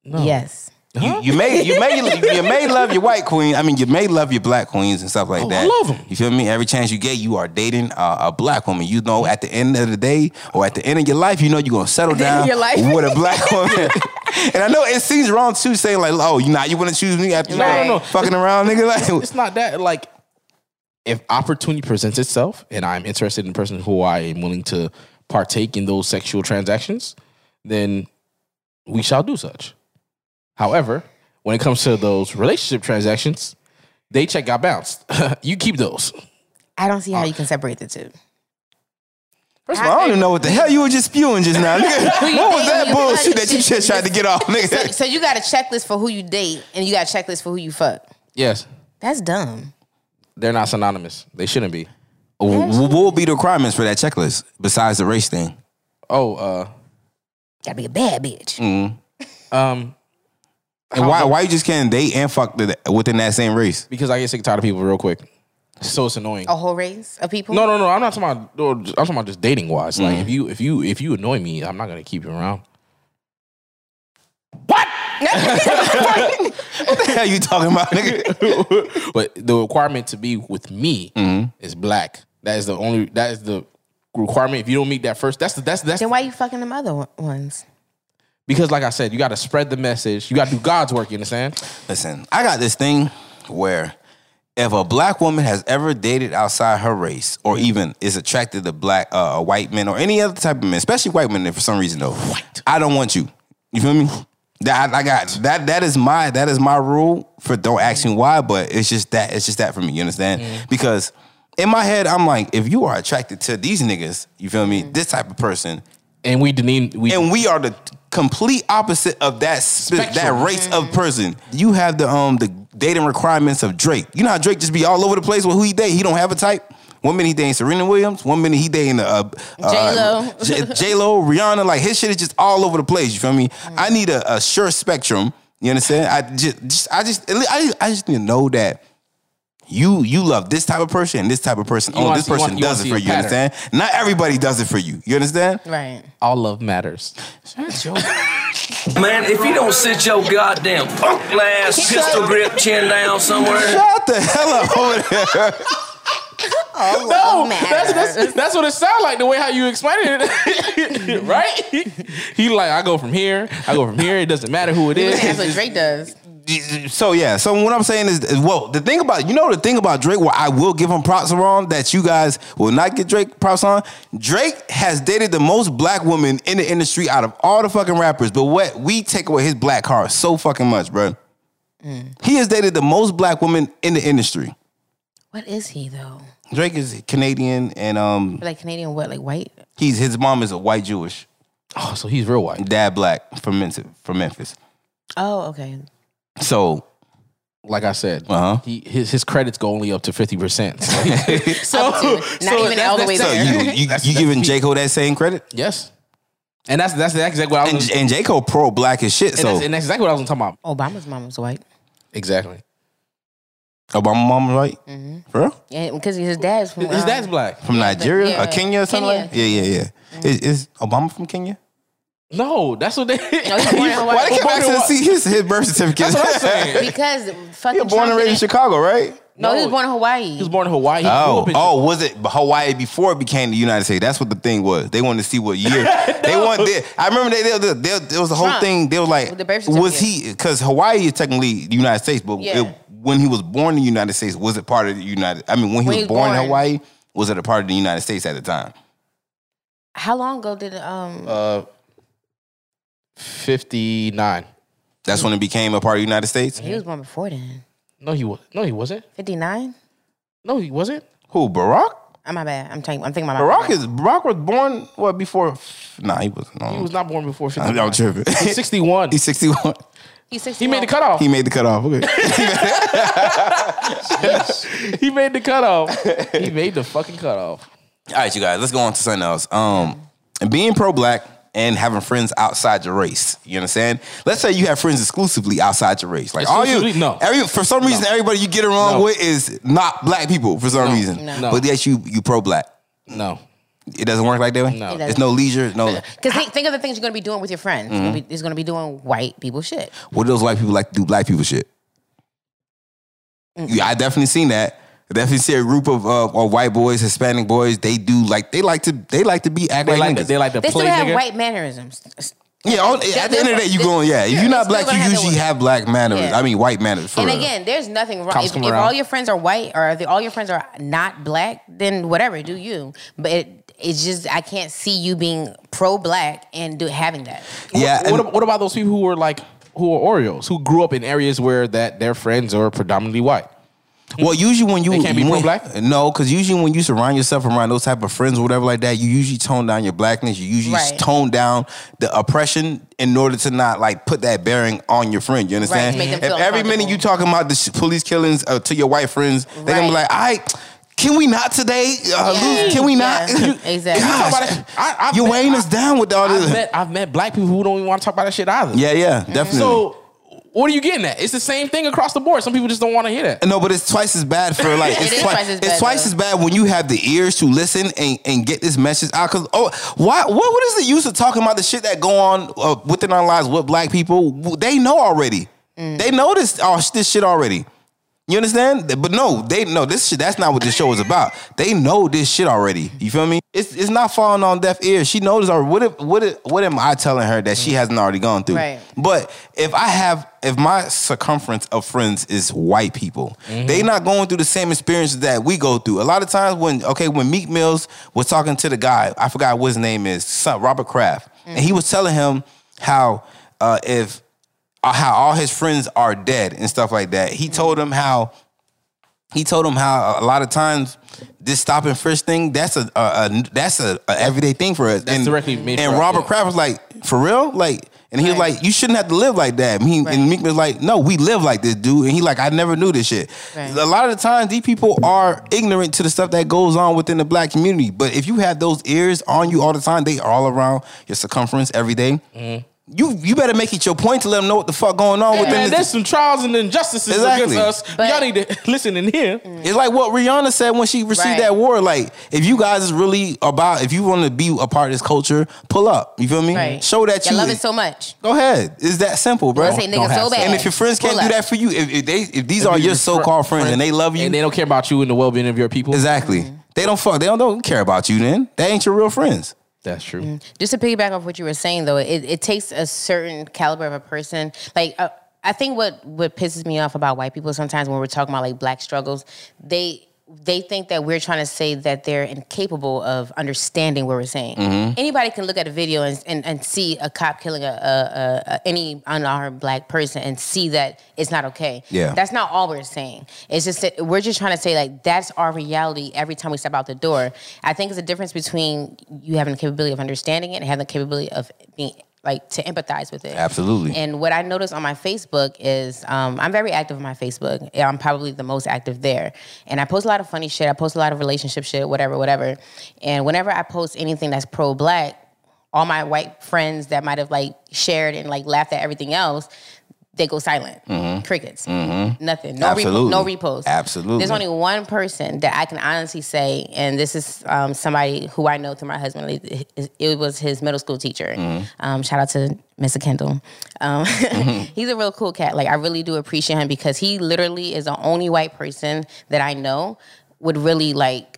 Yes. You, you may you may you may love your white queen. I mean, you may love your black queens and stuff like Oh, I that. love 'em. You feel me? Every chance you get, you are dating a, a black woman. You know, at the end of the day or at the end of your life, you know you're gonna settle down your life? with a black woman. and I know it seems wrong too, saying like, "Oh, you not you want to choose me after No, no, no. fucking around, nigga." Like, It's not that like if opportunity presents itself and I'm interested in a person who I am willing to partake in those sexual transactions, then we shall do such. However, when it comes to those relationship transactions, they check got bounced. you keep those. I don't see how you can separate the two. First of all, I don't even know what the hell you were just spewing just now. Nigga. What was that bullshit fuck. that you just tried to get off, So, nigga? so you got a checklist for who you date and you got a checklist for who you fuck. Yes, That's dumb. they're not synonymous. They shouldn't be. What will be the requirements for that checklist besides the race thing? Oh, uh, Gotta be a bad bitch. um, And why why you just can't date and fuck the, within that same race? because I get sick and tired of people real quick. So it's annoying. A whole race of people. No, no, no. I'm not talking about. no, I'm talking about just dating wise. Like mm. if you if you if you annoy me, I'm not gonna keep you around. What the hell you talking about, nigga? But the requirement to be with me mm-hmm. is black. That is the only. That is the requirement. If you don't meet that first, that's the that's that's Then why you fucking them other one- ones? Because like I said, you got to spread the message. You got to do God's work. You understand? Listen, I got this thing where if a black woman has ever dated outside her race, or even is attracted to black, uh, white men, or any other type of men, especially white men, for some reason though, white. I don't want you. You feel me? That I got that. That is my that is my rule. For don't ask me why, but it's just that. It's just that for me. You understand? Because in my head, I'm like, if you are attracted to these niggas, you feel me? This type of person, And we didn't. We and we are the complete opposite of that sp- that race of person. You have the um the dating requirements of Drake. You know how Drake just be all over the place with who he date. He don't have a type. One minute he dating Serena Williams. One minute he dating uh, J-Lo. J Lo, Rihanna. Like his shit is just all over the place. You feel me? I need a, a sure spectrum. You understand? I just, just I just I, I just need to know that. You you love this type of person and this type of person. You Oh, wanna this see- person wanna- you wanna does it for you. pattern. Understand? Not everybody does it for you. You understand? Right. all love matters. Man, if you don't sit your goddamn punk ass pistol grip chin down somewhere. Shut the hell up over there. Oh, No, matters. that's, that's that's what it sounds like the way how you explain it, right? he like I go from here, I go from here. It doesn't matter who it is. That's what Drake does. So yeah, so what I'm saying is, is, well, the thing about you know the thing about Drake, where I will give him props on that you guys will not get Drake props on. Drake has dated the most black women in the industry out of all the fucking rappers, but what we take away his black heart so fucking much, bro. He has dated the most black women in the industry. What is he though? Drake is Canadian, and um, Like Canadian, what? Like white? he's his mom is a white Jewish, Oh, so he's real white. dad black from Memphis. From Memphis. Oh, okay. So Like I said, Uh-huh. he his his credits go only up to fifty percent. So, Up to- not even that's- all the way So there. you you, you giving J Cole that same credit? yes, and that's that's exactly what I was. And, and J Cole pro black as shit. and So that's, and that's exactly what I was talking about. Obama's mom was white. Exactly. Obama mama right? For real? Yeah, because his dad's from. His um, dad's black. From Nigeria but- or. Kenya or something Kenya. like that? Yeah, yeah, yeah. Is, is Obama from Kenya? No, that's what they. No, he's born in Hawaii. Why they keep born in asking to see his, his birth certificate? That's what I'm saying. Because He fucking. was born and raised in didn't- Chicago, right? No, he was born in Hawaii. He was born in Hawaii. He grew Oh, up in- oh, was it Hawaii before it became the United States? That's what the thing was. They wanted to see what year they want. They, I remember they, they, they, they- there was a whole Trump. thing. They were like, With the birth was he? Because Hawaii is technically the United States, but Yeah. it, when he was born in the United States, was it part of the United? I mean, when he When was he was born, in. Hawaii, was it a part of the United States at the time? How long ago did um? uh, fifty nine. That's when it became a part of the United States. he was born before then. No, he was. No, he wasn't. Fifty nine. No, he wasn't. Who? Barack? I'm my bad. I'm talking. I'm thinking about Barack is Barack was born what before? Nah, he wasn't. No. He was not born before fifty I'm, nine. I'm tripping. Sixty one. He's 61. He's He made the cutoff. He made the cutoff. Okay. He made the cutoff. he made the fucking cutoff. All right, you guys, let's go on to something else. Um, being pro black and having friends outside your race. You understand? Let's say you have friends exclusively outside your race. Like all you, No. every for some reason, everybody you get along No. with is not black people for some reason. No. No. But yes, you you pro black. No. It doesn't work like that way. No. It it's no leisure. No. Because think, think of the things you're gonna be doing with your friends. You're Mm-hmm. gonna be- He's gonna be doing white people shit. What do those white people like to do? Black people shit. Yeah, I definitely seen that. I definitely see a group of, uh, of white boys, Hispanic boys. They do like they like to they like to be act They like, like niggas. to, they like to They play still have nigga. white mannerisms. Yeah, on, at the end of the day, you going, yeah. If you're not black, you gonna have usually have black manners. Yeah. I mean, white manners. For And real. again, there's nothing wrong. Cops If, if all your friends are white or if all your friends are not black, then whatever, do you. But it, it's just I can't see you being pro black and do having that. yeah, What, and- what about those people who were like who are Oreos who grew up in areas where that their friends are predominantly white? Well, usually when you They can't be when- pro-black? no, because usually when you surround yourself around those type of friends or whatever like that, you usually tone down your blackness. You usually Right. tone down the oppression in order to not like put that bearing on your friend. You understand? to make them if every minute you talking about the police killings uh, to your white friends, they gonna be like, "I." Can we not today? Uh, Yeah. Lose, can we not? Yeah, exactly. Gosh, about it. I- I've you're met- weighing us down with all I've this. met I've met black people who don't even want to talk about that shit either. Yeah, yeah, definitely. So what are you getting at? It's the same thing across the board. Some people just don't want to hear that. No, but it's twice as bad for like it's, is twi- twice as it's bad, twice though. as bad when you have the ears to listen and, and get this message out. Cause oh, why? What what is the use of talking about the shit that go on uh, within our lives with black people? They know already. Mm. They know this oh, this shit already. You understand? But no, they know this shit. That's not what this show is about. They know this shit already. You feel me? It's it's not falling on deaf ears. She knows already. What if, what if, what am I telling her that she mm. hasn't already gone through? Right. But if I have if my circumference of friends is white people, mm-hmm. they not going through the same experiences that we go through. A lot of times when okay, when Meek Mills was talking to the guy, I forgot what his name is, son, Robert Kraft, and he mm-hmm. was telling him how uh, if how all his friends are dead and stuff like that. He told him how he told him how a lot of times this stop and frisk thing that's a, a, a that's a, a everyday thing for us. That's and directly made and for Robert yeah. Kraft was like, for real, like. And he was like, "You shouldn't have to live like that." And, he, Right. and Meek was like, "No, we live like this, dude." And he like, "I never knew this shit." Right. A lot of the times, these people are ignorant to the stuff that goes on within the black community. But if you have those ears on you all the time, they are all around your circumference every day, Mm-hmm. You you better make it your point to let them know what the fuck going on within Man, the there's some trials and injustices Exactly. against us. But- Y'all need to listen in here. It's like what Rihanna said when she received Right. that award. Like, if you guys is really about, if you want to be a part of this culture, pull up. You feel me? Right. Show that Y'all you love it so much. Go ahead. It's that simple, bro. I say don't niggas have so bad. And if your friends can't Pull do that for you, if, if they if these are If your your so-called fr- friends and they love you, And they don't care about you and the well-being of your people. exactly. Mm-hmm. They don't fuck. They don't, don't care about you. Then they ain't your real friends. That's true. Mm-hmm. Just to piggyback off what you were saying, though, it, it takes a certain caliber of a person. Like, uh, I think what what pisses me off about white people sometimes when we're talking about like black struggles, they they think that we're trying to say that they're incapable of understanding what we're saying. Mm-hmm. Anybody can look at a video and, and, and see a cop killing a, a, a, a any unarmed black person and see that it's not okay. Yeah. that's not all we're saying. It's just that we're just trying to say like that's our reality every time we step out the door. I think it's a difference between you having the capability of understanding it and having the capability of being like to empathize with it. Absolutely. And what I noticed on my Facebook is um, I'm very active on my Facebook. I'm probably the most active there. And I post a lot of funny shit. I post a lot of relationship shit, whatever, whatever. And whenever I post anything that's pro black, all my white friends that might have like shared and like laughed at everything else, they go silent. Crickets. Nothing. No, Mm-hmm. Absolutely. repo- no repost. Absolutely. There's only one person that I can honestly say, and this is um, somebody who I know through my husband. It, it was his middle school teacher. Mm-hmm. Um, shout out to Mr. Kendall. Um, he's a real cool cat. Like I really do appreciate him because he literally is the only white person that I know would really like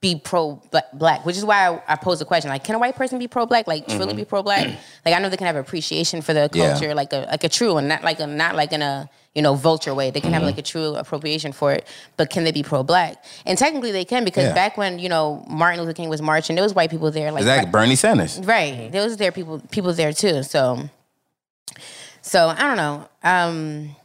be pro black, which is why I, I posed the question: like, can a white person be pro black? Like, truly be pro black? Like, I know they can have appreciation for the Mm-hmm. Yeah. culture, like a like a true and not like a not like in a you know vulture way. They can Mm-hmm. have like a true appropriation for it, but can they be pro black? And technically, they can because Yeah. back when you know Martin Luther King was marching, there was white people there, like Exactly. Bernie Sanders. right. There was there people people there too. So, so I don't know. Um,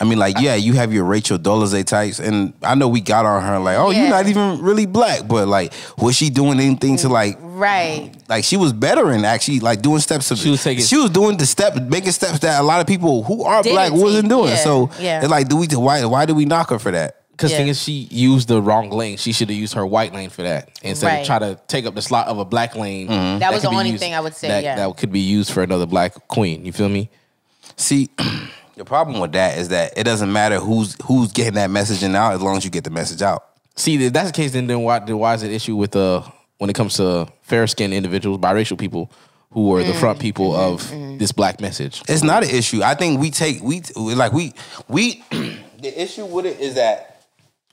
I mean, like, yeah, you have your Rachel Dolezal types, and I know we got on her like, oh, Yeah. you're not even really black, but like, was she doing anything to like, right. like she was better in actually like doing steps of She was taking- she was doing the step making steps that a lot of people who are Didn't black wasn't doing. yeah, So yeah. it's like, do we why why do we knock her for that? Because Yeah. thing is, she used the wrong lane. She should have used her white lane for that instead Right. of try to take up the slot of a black lane. Mm-hmm. That was the only used- thing I would say, That, yeah. that could be used for another black queen. You feel me? See, the problem with that is that it doesn't matter who's who's getting that message messaging out as long as you get the message out. See, if that's the case, then then why, then why is it issue with uh when it comes to fair skinned individuals, biracial people who are the front people mm, mm, of mm, this black message? It's not an issue. I think we take we like we we the issue with it is that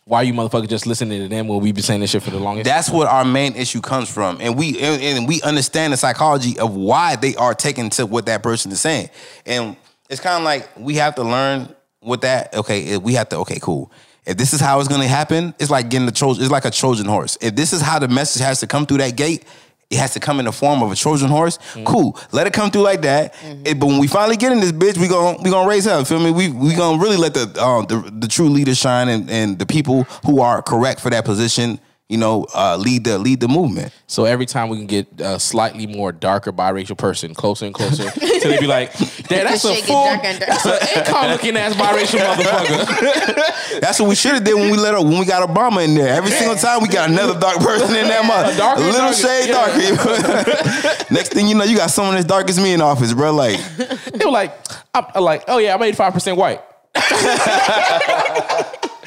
Why you motherfuckers just listening to them when we've been saying this shit for the longest? That's what our main issue comes from, and we and, and we understand the psychology of why they are taking to what that person is saying, and it's kind of like we have to learn with that. Okay, eh, we have to. Okay, cool. If this is how it's going to happen, it's like getting the Trojan. It's like a Trojan horse. If this is how the message has to come through that gate. It has to come in the form of a Trojan horse. Mm. Cool. Let it come through like that. Mm-hmm. It- but when we finally get in this bitch, we gon' we gonna raise hell. Feel me? We we gonna really let the um, the, the true leaders shine and, and the people who are correct for that position you know, uh, lead the lead the movement. So every time we can get a slightly more darker biracial person closer and closer till they be like, "Damn, that's a shit get full, darker and that's an income looking ass biracial motherfucker." That's what we should have did when we let her, when we got Obama in there. Every single time we got another dark person in that mother, a, darker, little darker, shade yeah. darker. Next thing you know, you got someone as dark as me in office, bro. Like, They were like, I'm like, oh yeah, I'm 85 percent white.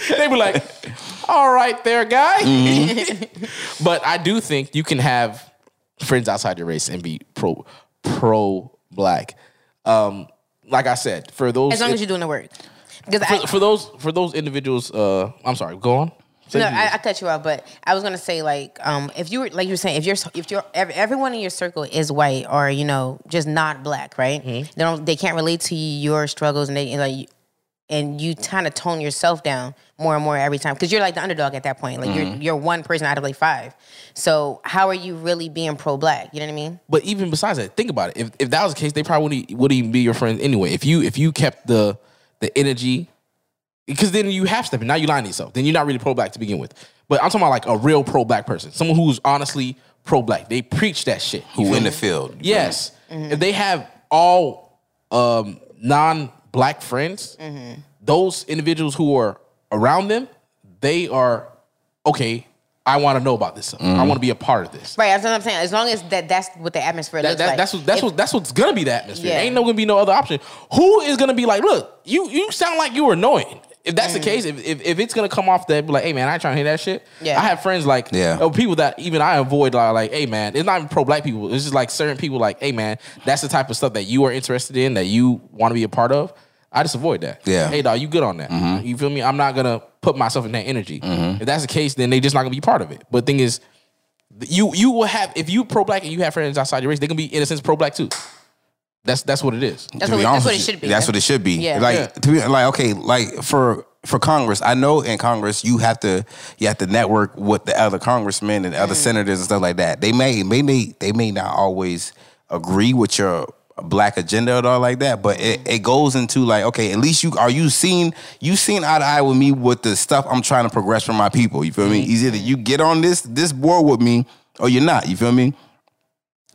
they be like, all right, there, guy. Mm-hmm. but I do think you can have friends outside your race and be pro pro black. Um, like I said, for those As long as you're doing the work. Because for, I, for those for those individuals, uh, I'm sorry. Go on. Say no, I, I cut you off, but I was gonna say like, um, if you were like you were saying, if you're if you're ev- everyone in your circle is white or you know just not black, right? Mm-hmm. They don't they can't relate to your struggles and they and like. And you kind of tone yourself down more and more every time because you're like the underdog at that point. Like Mm-hmm. you're you're one person out of like five. So how are you really being pro black? You know what I mean? But even besides that, think about it. If if that was the case, they probably wouldn't, wouldn't even be your friends anyway. If you if you kept the the energy, because then you have stepping. Now you lying to yourself. Then you're not really pro black to begin with. But I'm talking about like a real pro black person, someone who's honestly pro black. They preach that shit. You Who in me? the field? Yes. If they have all um, non black friends, those individuals who are around them, they are okay. I want to know about this. Stuff. I mm-hmm. want to be a part of this. Right. That's what I'm saying. As long as that that's what the atmosphere That, looks that- like. that's what that's If- what that's what's gonna be the atmosphere. Yeah. Ain't no gonna be no other option. Who is gonna be like, look, you you sound like you were annoying. If that's Mm. the case, if, if if it's gonna come off that, be like, hey man, I ain't trying to hear that shit. Yeah. I have friends like, Yeah. or people that even I avoid like, like, hey man, it's not even pro black people. It's just like certain people like, hey man, that's the type of stuff that you are interested in, that you want to be a part of. I just avoid that. Yeah. Hey dog, you good on that? Mm-hmm. You feel me? I'm not gonna put myself in that energy. Mm-hmm. If that's the case, then they just not gonna be part of it. But thing is, you you will have if you pro black and you have friends outside your race, they can be in a sense pro black too. That's that's what it is. that's to what, be that's what it should be. That's what it should be. Yeah. Like Yeah. to be like okay, like for for Congress, I know in Congress you have to you have to network with the other congressmen and Mm. other senators and stuff like that. They may may they, they may not always agree with your black agenda or all like that, but it, it goes into like okay, at least you are you seen you seen eye to eye with me with the stuff I'm trying to progress for my people. You feel me? Mm-hmm. Either you get on this this board with me or you're not. You feel me?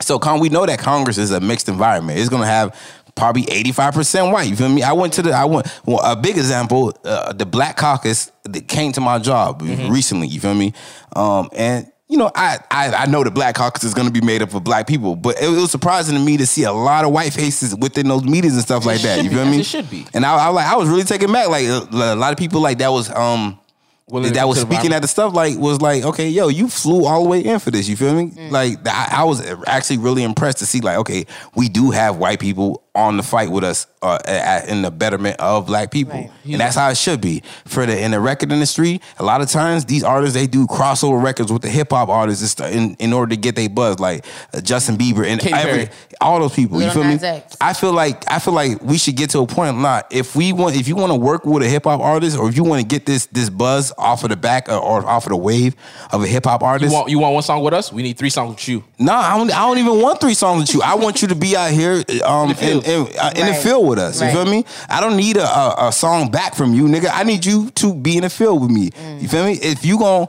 So Con, we know that Congress is a mixed environment. It's gonna have probably 85% white. You feel me? I went to the I went well, a big example, uh, the Black Caucus that came to my job recently, you feel me? Um, and you know, I, I I know the Black Caucus is gonna be made up of black people, but it, was surprising to me to see a lot of white faces within those meetings and stuff like that. You feel as me? it should be. And I, I like I was really taken back. Like a, a lot of people like that was um Willing that was speaking at the stuff like was like okay yo you flew all the way in for this you feel me Mm. like I, I was actually really impressed to see like okay we do have white people on the fight with us uh, at, in the betterment of black people Right. and that's how it should be for the in the record industry a lot of times these artists they do crossover records with the hip hop artists and in, in order to get their buzz like uh, Justin Bieber and every, all those people you Lil feel me Nas X. I feel like I feel like we should get to a point. Not if we want, if you want to work with a hip hop artist, or if you want to get this this buzz off of the back or, or off of the wave of a hip hop artist. You artist. want you want one song with us? We need three songs with you. nah, I don't, I don't even want three songs with you. I want you to be out here um, in, field. In, uh, in the field with us. You Right. feel me? I don't need a, a, a song back from you, nigga. I need you to be in the field with me. Mm. You feel me? If you gonna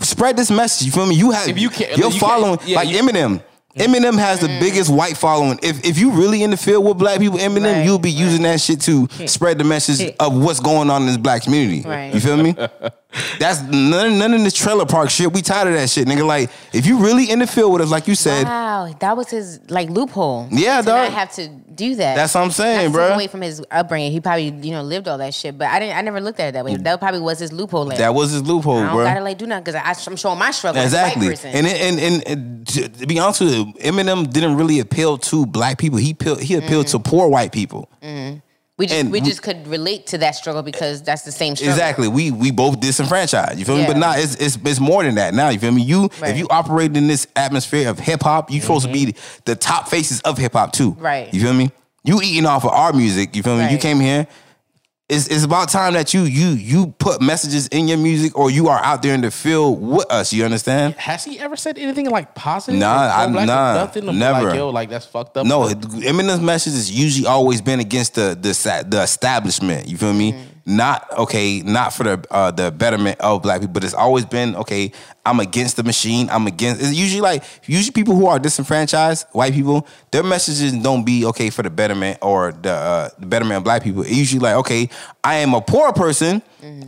spread this message, you feel me? You have If you can't- you're you can't- following yeah, like you- Eminem. Eminem has the biggest white following. If if you really in the field with black people, Eminem, Right, you'll be using that shit to spread the message of what's going on in this black community. Right. You feel me? That's none, none of this trailer park shit. We tired of that shit, nigga. Like, if you really in the field with us, like you said, Wow, that was his like loophole. Yeah, to dog. not have to do that. That's what I'm saying, Not take. Away from his upbringing, he probably you know lived all that shit. But I didn't. I never looked at it that way. Mm. That probably was his loophole. Like, that was his loophole, bro. I don't bro. gotta like do nothing because I'm showing my struggle Exactly, as a white and, person. and and and to to be honest with you, Eminem didn't really appeal to black people. He appealed, he appealed mm. to poor white people. Mm. We just and we just could relate to that struggle because that's the same struggle. Exactly. We we both disenfranchised. You feel me? But now it's, it's it's more than that. Now you feel me? You Right. if you operate in this atmosphere of hip hop, you supposed to be the top faces of hip hop too. Mm-hmm. Right. You feel me? You eating off of our music. You feel me? You came here. It's, it's about time that you you you put messages in your music or you are out there in the field with us. You understand? Has he ever said anything like positive? Nah, or I- pro-black or nah, nothing? Never. Like, yo, like that's fucked up. No, Eminem's message has usually always been against the the the establishment. You feel me? Mm-hmm. Not okay, not for the uh, the betterment of black people, but it's always been okay. I'm against the machine. I'm against. It's usually like usually people who are disenfranchised, white people, their messages don't be okay for the betterment or the uh, the betterment of black people. It's usually like okay, I am a poor person.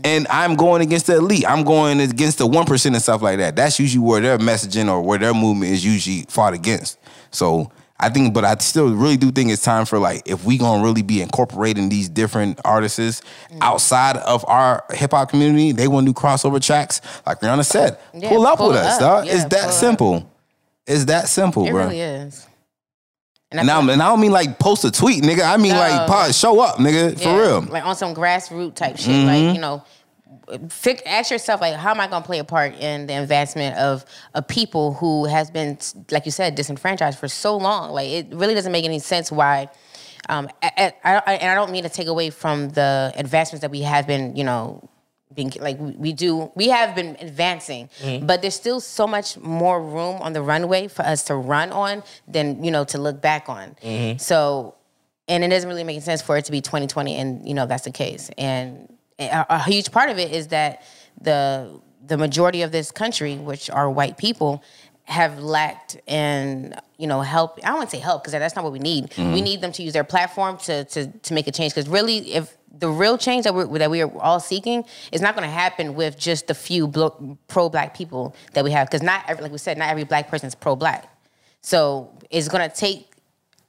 And I'm going against the elite. I'm going against the one percent and stuff like that. That's usually where their messaging or where their movement is usually fought against. So I think, but I still really do think it's time for like if we gonna really be incorporating these different artists outside of our hip hop community, they want to do crossover tracks. Like Rihanna said, Yeah, pull up pull with us, dog. Yeah, it's that up. simple. It's that simple, It bro. really is. And I And, and I don't mean like post a tweet, nigga. I mean No. like show up, nigga, for real. Like on some grassroots type shit. Mm-hmm. Like, you know, ask yourself, like, how am I going to play a part in the advancement of a people who has been, like you said, disenfranchised for so long? Like, it really doesn't make any sense why. Um, I, I, I, and I don't mean to take away from the advancements that we have been, you know, being like we, we do. We have been advancing, but there's still so much more room on the runway for us to run on than you know to look back on. So and it doesn't really make sense for it to be 2020 and you know that's the case and a, a huge part of it is that the the majority of this country which are white people have lacked in you know help. I to say help because that's not what we need. Mm-hmm. We need them to use their platform to to, to make a change because really if the real change that we're that we are all seeking is not going to happen with just the few blo- pro-black people that we have because not every, like we said not every black person is pro-black. So it's going to take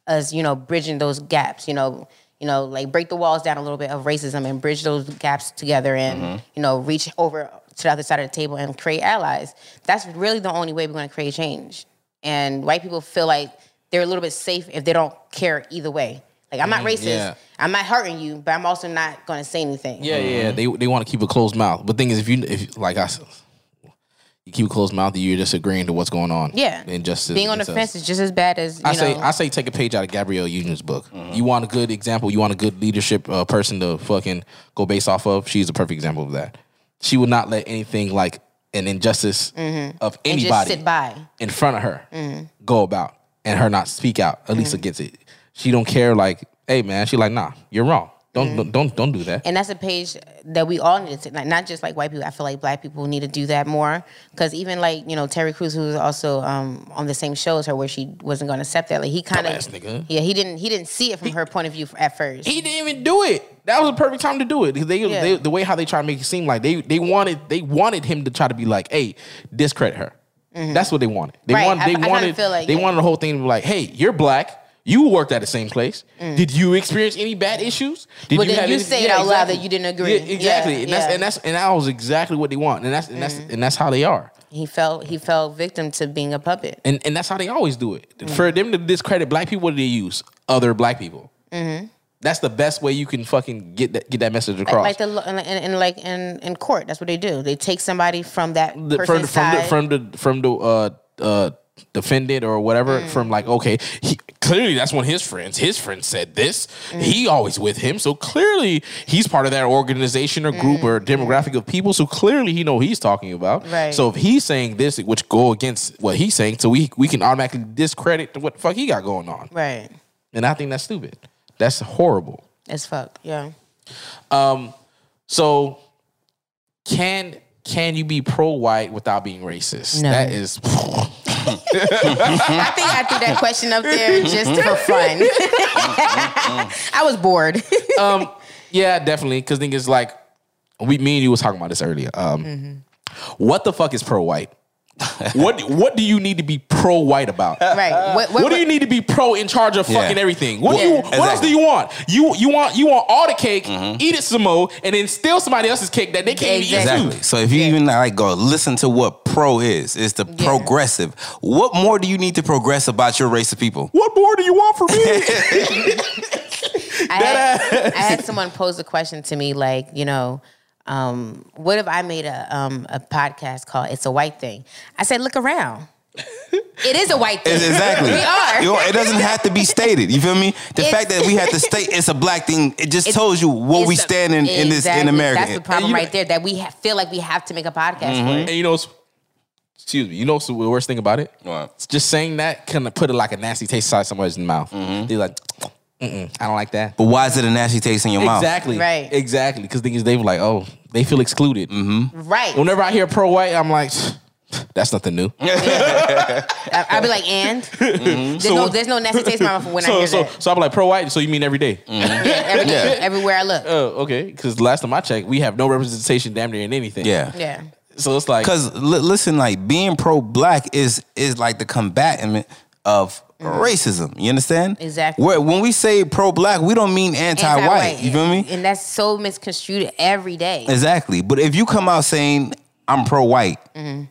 us, you know, bridging those gaps, you know, you know, like break the walls down a little bit of racism and bridge those gaps together and, mm-hmm. you know, reach over to the other side of the table and create allies. That's really the only way we're going to create change. And white people feel like they're a little bit safe if they don't care either way. Like I'm not mm-hmm. racist. yeah. I'm not hurting you, but I'm also not going to say anything. Yeah, yeah, yeah. They they want to keep a closed mouth. But thing is, if you if like I, you keep a closed mouth, you're just agreeing to what's going on. Yeah. And just Being on the fence is just as bad as you I say I say take a page out of Gabrielle Union's book. You want a good example. You want a good leadership uh, person to fucking go based off of. She's a perfect example of that. She would not let anything like an injustice of Mm-hmm. and anybody just sit by. in front of her go about and her not speak out. Elisa gets it. She don't care. Like, hey man, she like nah, you're wrong. Don't don't don't don't do that. And that's a page that we all need to like, not just like white people. I feel like black people need to do that more because even like you know Terry Crews, who was also um, on the same show as her, where she wasn't going to accept that. Like he kind of, yeah, he didn't he didn't see it from her point of view at first. He didn't even do it. That was a perfect time to do it. They, Yeah. they the way how they try to make it seem like they they wanted they wanted him to try to be like, hey, discredit her. That's what they wanted. They Mm-hmm. Right. wanted they I wanted feel like, they yeah. wanted the whole thing to be like, hey, you're black. You worked at the same place. Mm. Did you experience any bad issues? Did then have you any- say it out loud that you didn't agree. Yeah, exactly. Yeah, and that's and that's and that was exactly what they want. And that's and that's and that's how they are. he fell he fell victim to being a puppet. And and that's how they always do it. Mm. For them to discredit black people, what do they use? Other black people. Mm-hmm. That's the best way you can fucking get that get that message across. Like the and, and, and like in, in court, that's what they do. They take somebody from that the, from the, from the from the from the uh uh defendant or whatever Mm. from like okay he, clearly that's one of his friends his friend said this Mm. he always with him so clearly he's part of that organization or group or demographic of people so clearly he know what he's talking about Mm. Right. so if he's saying this which go against what he's saying so we we can automatically discredit what the fuck he got going on right. and I think that's stupid that's horrible As fuck. Yeah. Um, so can can you be pro white without being racist No. that is I think I threw that question up there just for fun. I was bored. um, yeah, definitely. Because thing is, like, we, me and you was talking about this earlier. Um, Mm-hmm. what the fuck is pro white? what What do you need to be pro white about? right. What, What, do you need to be pro in charge of Yeah. fucking everything? What do Yeah. you? What else do you want? You you want you want all the cake, Mm-hmm. eat it some more, and then steal somebody else's cake that they can't even eat Exactly. Exactly. So if you even like go listen to what pro is, it's the Yeah. progressive. What more do you need to progress about your race of people? What more do you want from me? I had, I had someone pose a question to me like, you know, um, what if I made a um, a podcast called "It's a White Thing"? I said, look around. It is a white thing. Exactly. We are. You know, it doesn't have to be stated. You feel me? The It's- fact that we have to state it's a black thing, it just tells you what we stand in in this in America. That's the problem you know- right there. That we ha- feel like we have to make a podcast Mm-hmm. for and you know, excuse me. You know what's the worst thing about it? What? Just saying that kind of put it like a nasty taste inside somebody's mouth. They're like, Mm-mm, I don't like that. But why is it a nasty taste in your mouth? Exactly. Right. Exactly. Because thing is, they were like, oh, they feel excluded. Mm-hmm. Right. Whenever I hear pro white, I'm like, that's nothing new. I, I'll be like, and there's, So- no, there's no nasty taste in my mouth when I so, hear so, that. so I'm like, pro white. So you mean every day? Yeah, every day, everywhere I look. Oh, okay. Because last time I checked, we have no representation damn near in anything. Yeah. yeah. So it's like, Because li- listen, like being pro black is is like the combatant of racism. You understand? Exactly. Where, when we say pro black, we don't mean anti white. You feel me? And that's so misconstrued every day. Exactly. But if you come out saying I'm pro white, Mm-hmm.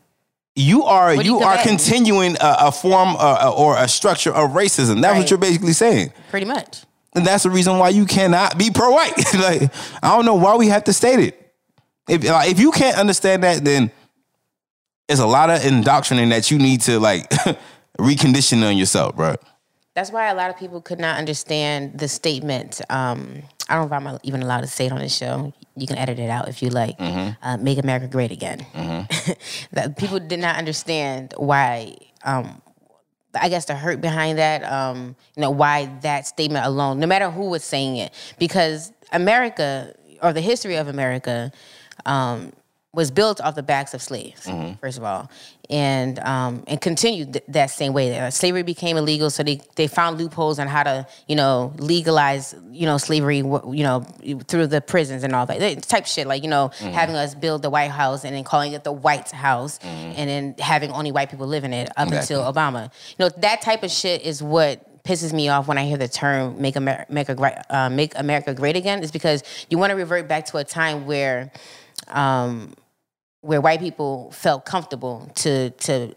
you are What you are continuing a, a form uh, or a structure of racism. That's what you're basically saying. Pretty much. And that's the reason why you cannot be pro-white. like, I don't know why we have to state it. If like, if you can't understand that, then it's a lot of indoctrinating that you need to like recondition on yourself, bro. That's why a lot of people could not understand the statement. Um, I don't know if I'm even allowed to say it on the show. You can edit it out if you like. Uh, Make America Great Again. that people did not understand why. Um, I guess the hurt behind that. Um, you know why that statement alone, no matter who was saying it, because America or the history of America. Um, was built off the backs of slaves, first of all, and um, and continued th- that same way. Uh, slavery became illegal, so they, they found loopholes on how to you know legalize you know slavery you know through the prisons and all that That type shit. Like you know having us build the White House and then calling it the White House, and then having only white people live in it up Exactly. until Obama. You know that type of shit is what pisses me off when I hear the term "make America make, a, great- uh, make America great again." Is because you want to revert back to a time where. Um, where white people felt comfortable to to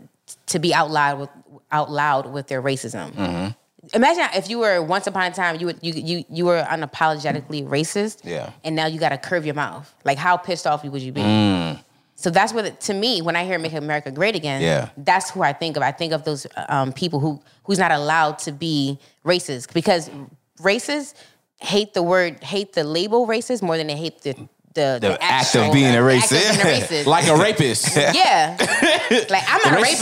to be out loud with out loud with their racism. Mm-hmm. Imagine if you were once upon a time you would you you you were unapologetically racist, Yeah. and now you got to curve your mouth. Like how pissed off would you be? Mm. So that's what it, to me when I hear "Make America Great Again," Yeah. that's who I think of. I think of those um, people who who's not allowed to be racist because racists hate the word hate the label racist more than they hate the the, The act actual- of being a the act racist. being a racist. Like a rapist. Yeah. like I'm not a rapist.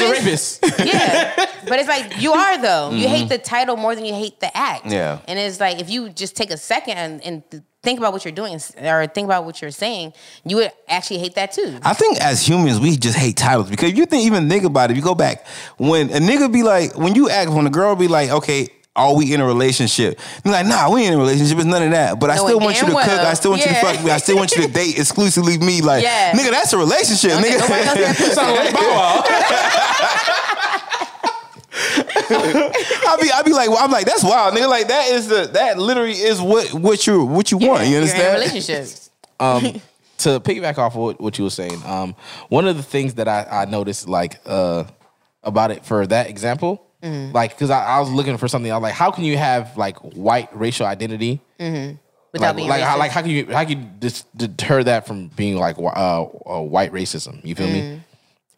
rapist. Yeah. But it's like you are though. You hate the title more than you hate the act. Mm-hmm. Yeah. And it's like if you just take a second and, and think about what you're doing or think about what you're saying, you would actually hate that too. I think as humans, we just hate titles because you think even think about it. You go back when a nigga be like, when you act, when a girl be like, okay. Are we in a relationship? You're like, nah, we ain't in a relationship. It's none of that. But I Knowing still want you damn to cook. well, I still want you to fuck me. I still want you to date exclusively me. Like, Yeah. nigga, that's a relationship, Don't nigga. think nobody else got pussy. Sound like Bow Wow. I be, be like, well, I'm like, that's wild, nigga. Like that is the that literally is what what you what you want. You You're in a understand? relationship. um, to piggyback off of what, what you were saying, um, one of the things that I, I noticed like uh, about it for that example, like because I, I was looking for something, I was like, how can you have like white racial identity? Without Like, being like, how, like how can you how can you dis- deter that from being like uh, uh, white racism? You feel me?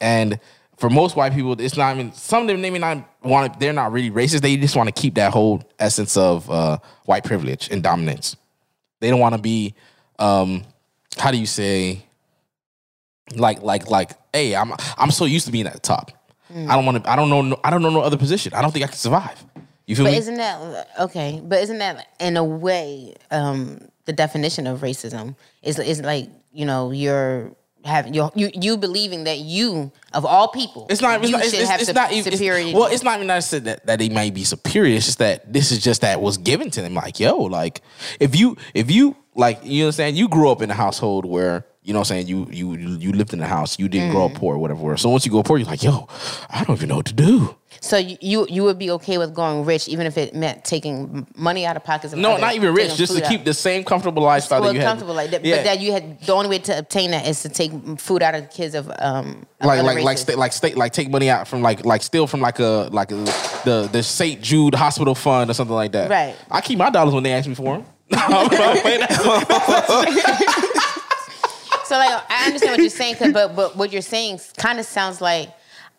And for most white people, it's not even some of them. They may not want. They're not really racist. They just want to keep that whole essence of uh, white privilege and dominance. They don't want to be. Um, how do you say? Like like like. Hey, I'm I'm so used to being at the top. I don't want to. I don't know. no- I don't know no other position. I don't think I can survive. You feel me? But me? isn't that okay? But isn't that in a way um, the definition of racism? Is is like you know you're having you you you believing that you of all people It's not. It's you not. It's, should it's, have it's sup- not even. it's- well, it's not even that that that they might be superior. It's just that this is just that was given to them. Like, yo, like if you if you like you understand, you grew up in a household where you know what I'm saying you you you lived in a house. You didn't grow up Mm. poor, or whatever. So once you go poor, you're like, yo, I don't even know what to do. so you, you would be okay with going rich even if it meant taking money out of pockets. Of No, others, not even rich. Just to food keep out. the same comfortable lifestyle well that you had. comfortable like that. Yeah. But that you had the only way to obtain that is to take food out of the kids of um of like like like races. like state like take money out from like like steal from like a like a, the the St. Jude Hospital Fund or something like that. Right. I keep my dollars when they ask me for them. So like I understand what you're saying, but but what you're saying kind of sounds like,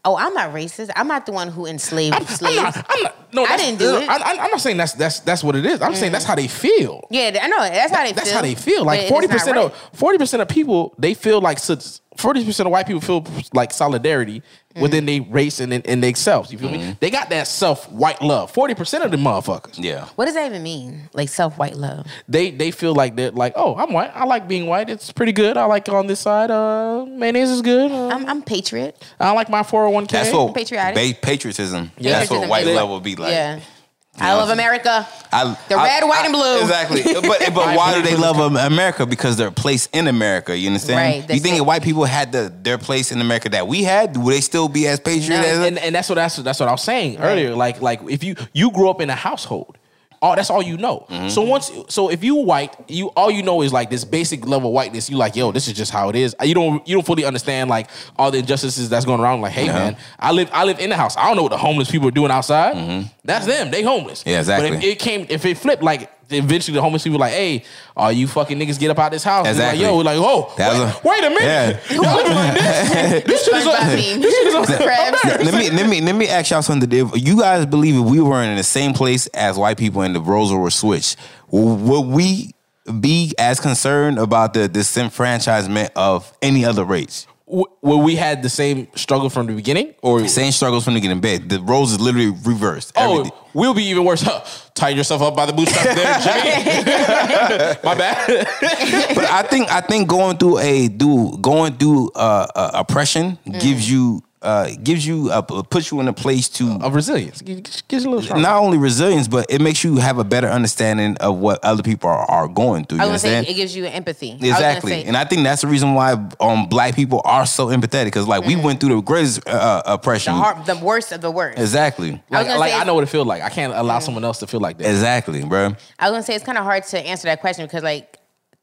oh, I'm not racist. I'm not the one who enslaved I'm slaves. not, I'm not. No, I didn't do no, it. Mm. I, am not saying that's that's that's what it is. I'm saying that's how they feel. yeah, I know that's how they That's feel. how they feel. Like forty percent right. of forty percent of people they feel like forty percent of white people feel like solidarity Mm. within their race and and themselves. You feel me? They got that self white love. Forty percent of the motherfuckers. Yeah. What does that even mean? Like self white love. they they feel like they're like, oh, I'm white. I like being white. It's pretty good. I like on this side. Uh, mayonnaise is good. Uh, I'm I'm patriot. I like my 401k. That's what Patriotic. ba- patriotism. Yeah. That's what white love would be like. yeah. I love America. I, The I- red, white, I- and blue. Exactly. But but why do they love America? Because their place in America. You understand? Right, You that's think it. if white people had the their place in America that we had, would they still be as patriotic? No. as and, and that's what that's, that's what I was saying earlier. Like like if you you grew up in a household all that's all you know. Mm-hmm. So once, so if you white, you all you know is like this basic level of whiteness. You like, yo, this is just how it is. You don't you don't fully understand like all the injustices that's going around. Like, hey man, I live I live in the house. I don't know what the homeless people are doing outside. Mm-hmm. That's them. They homeless. Yeah, exactly. But if it came, if it flipped, like eventually the homeless people were like, hey, are you fucking niggas get up out this house? We're Exactly. Like, yo, we're like, oh, wait, a- wait a minute. Yeah. Y'all living like this? This shit is SpongeBob on- meme. this shit is on- let me let me let me ask y'all something. If you guys believe if we were in the same place as white people and the roles were switched, would we be as concerned about the disenfranchisement of any other race? W- Where we had the same struggle from the beginning, or Same struggles from the beginning. bed. The roles is literally reversed. oh, Everything. we'll be even worse. Huh. Tie yourself up by the bootstraps there, Jimmy. My bad. but I think I think going through a do going through uh, uh, oppression gives you uh, gives you uh, puts you in a place to of resilience. Gives gives you a little stronger. not only resilience, but it makes you have a better understanding of what other people are, are going through. I You was gonna say understand? it gives you empathy. I Exactly, say- and I think that's the reason why um black people are so empathetic because like we went through the greatest uh, the oppression. the worst of the worst. exactly, I was Like, gonna like I know what it feels like. I can't allow someone else to feel like that. exactly, bro. I was gonna say it's kind of hard to answer that question because like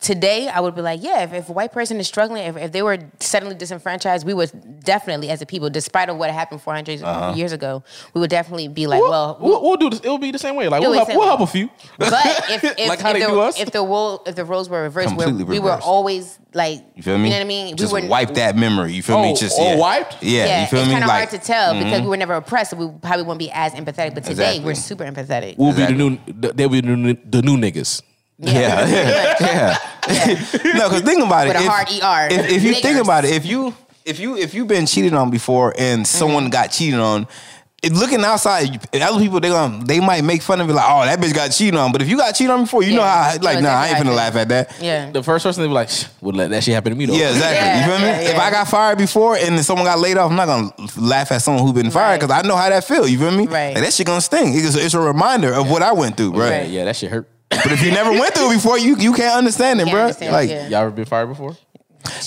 today I would be like, yeah, if, if a white person is struggling, if, if they were suddenly disenfranchised, we would definitely, as a people, despite of what happened 400 Uh-huh. years ago, we would definitely be like, We'll, well, we'll, we'll do this. It'll be the same way. Like we'll help, we'll help a few. But if if, Like if, the, if the role if the roles were reversed, where Completely we were always like, You feel me? You know what I mean? Just we were wipe that memory. You feel me? Oh, Just oh, yeah. wiped? Yeah, Yeah, you feel it's me? kind of Like mm-hmm. hard to tell because we were never oppressed, so we probably wouldn't be as empathetic. But today Exactly. we're super empathetic. We'll Exactly. be the new. They'll be the new, the new niggas. Yeah, yeah, yeah. no, because think about it. With a if, hard ER. If, if you think about it, if you if you if you've been cheated on before and someone Mm-hmm. got cheated on. Looking outside, other people they gonna they might make fun of it like, oh that bitch got cheated on. But if you got cheated on before, you know Yeah. how You like nah, I ain't gonna laugh at that. Yeah. The first person they be like, "Shh, would let that shit happen to me though. Yeah, exactly. Yeah, you feel me? yeah, If. I got fired before and then someone got laid off, I'm not gonna laugh at someone who been fired Right. because I know how that feel. You feel me? Right. Like, that shit gonna sting. It's, it's a reminder of what I went through, bro. Yeah, yeah, that shit hurt. But if you never went through it before, you you can't understand it, Can't bro. understand it, like, yeah. Y'all ever been fired before?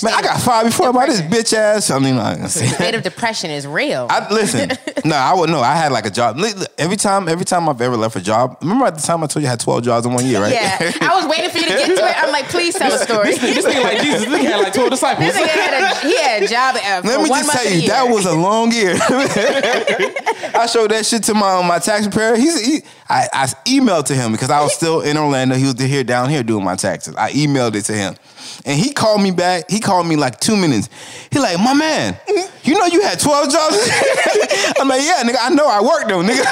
Man, I got fired before by this bitch ass. I mean, I'm not gonna say. State of depression is real. I listen. no, I would know. I had like a job. Every time, every time I've ever left a job. Remember at the time I told you I had twelve jobs in one year, right? yeah, I was waiting for you to get to it. I'm like, please tell a story. This nigga like Jesus. This nigga had like twelve disciples. This nigga had a, he had a job uh, Let me just tell you, that was a long year. I showed that shit to my my tax preparer. He's he, I, I emailed to him because I was still in Orlando. He was here down here doing my taxes. I emailed it to him, and he called me back. He called me like two minutes. He like, my man, you know you had twelve jobs. I'm like, yeah, nigga, I know I worked though, nigga.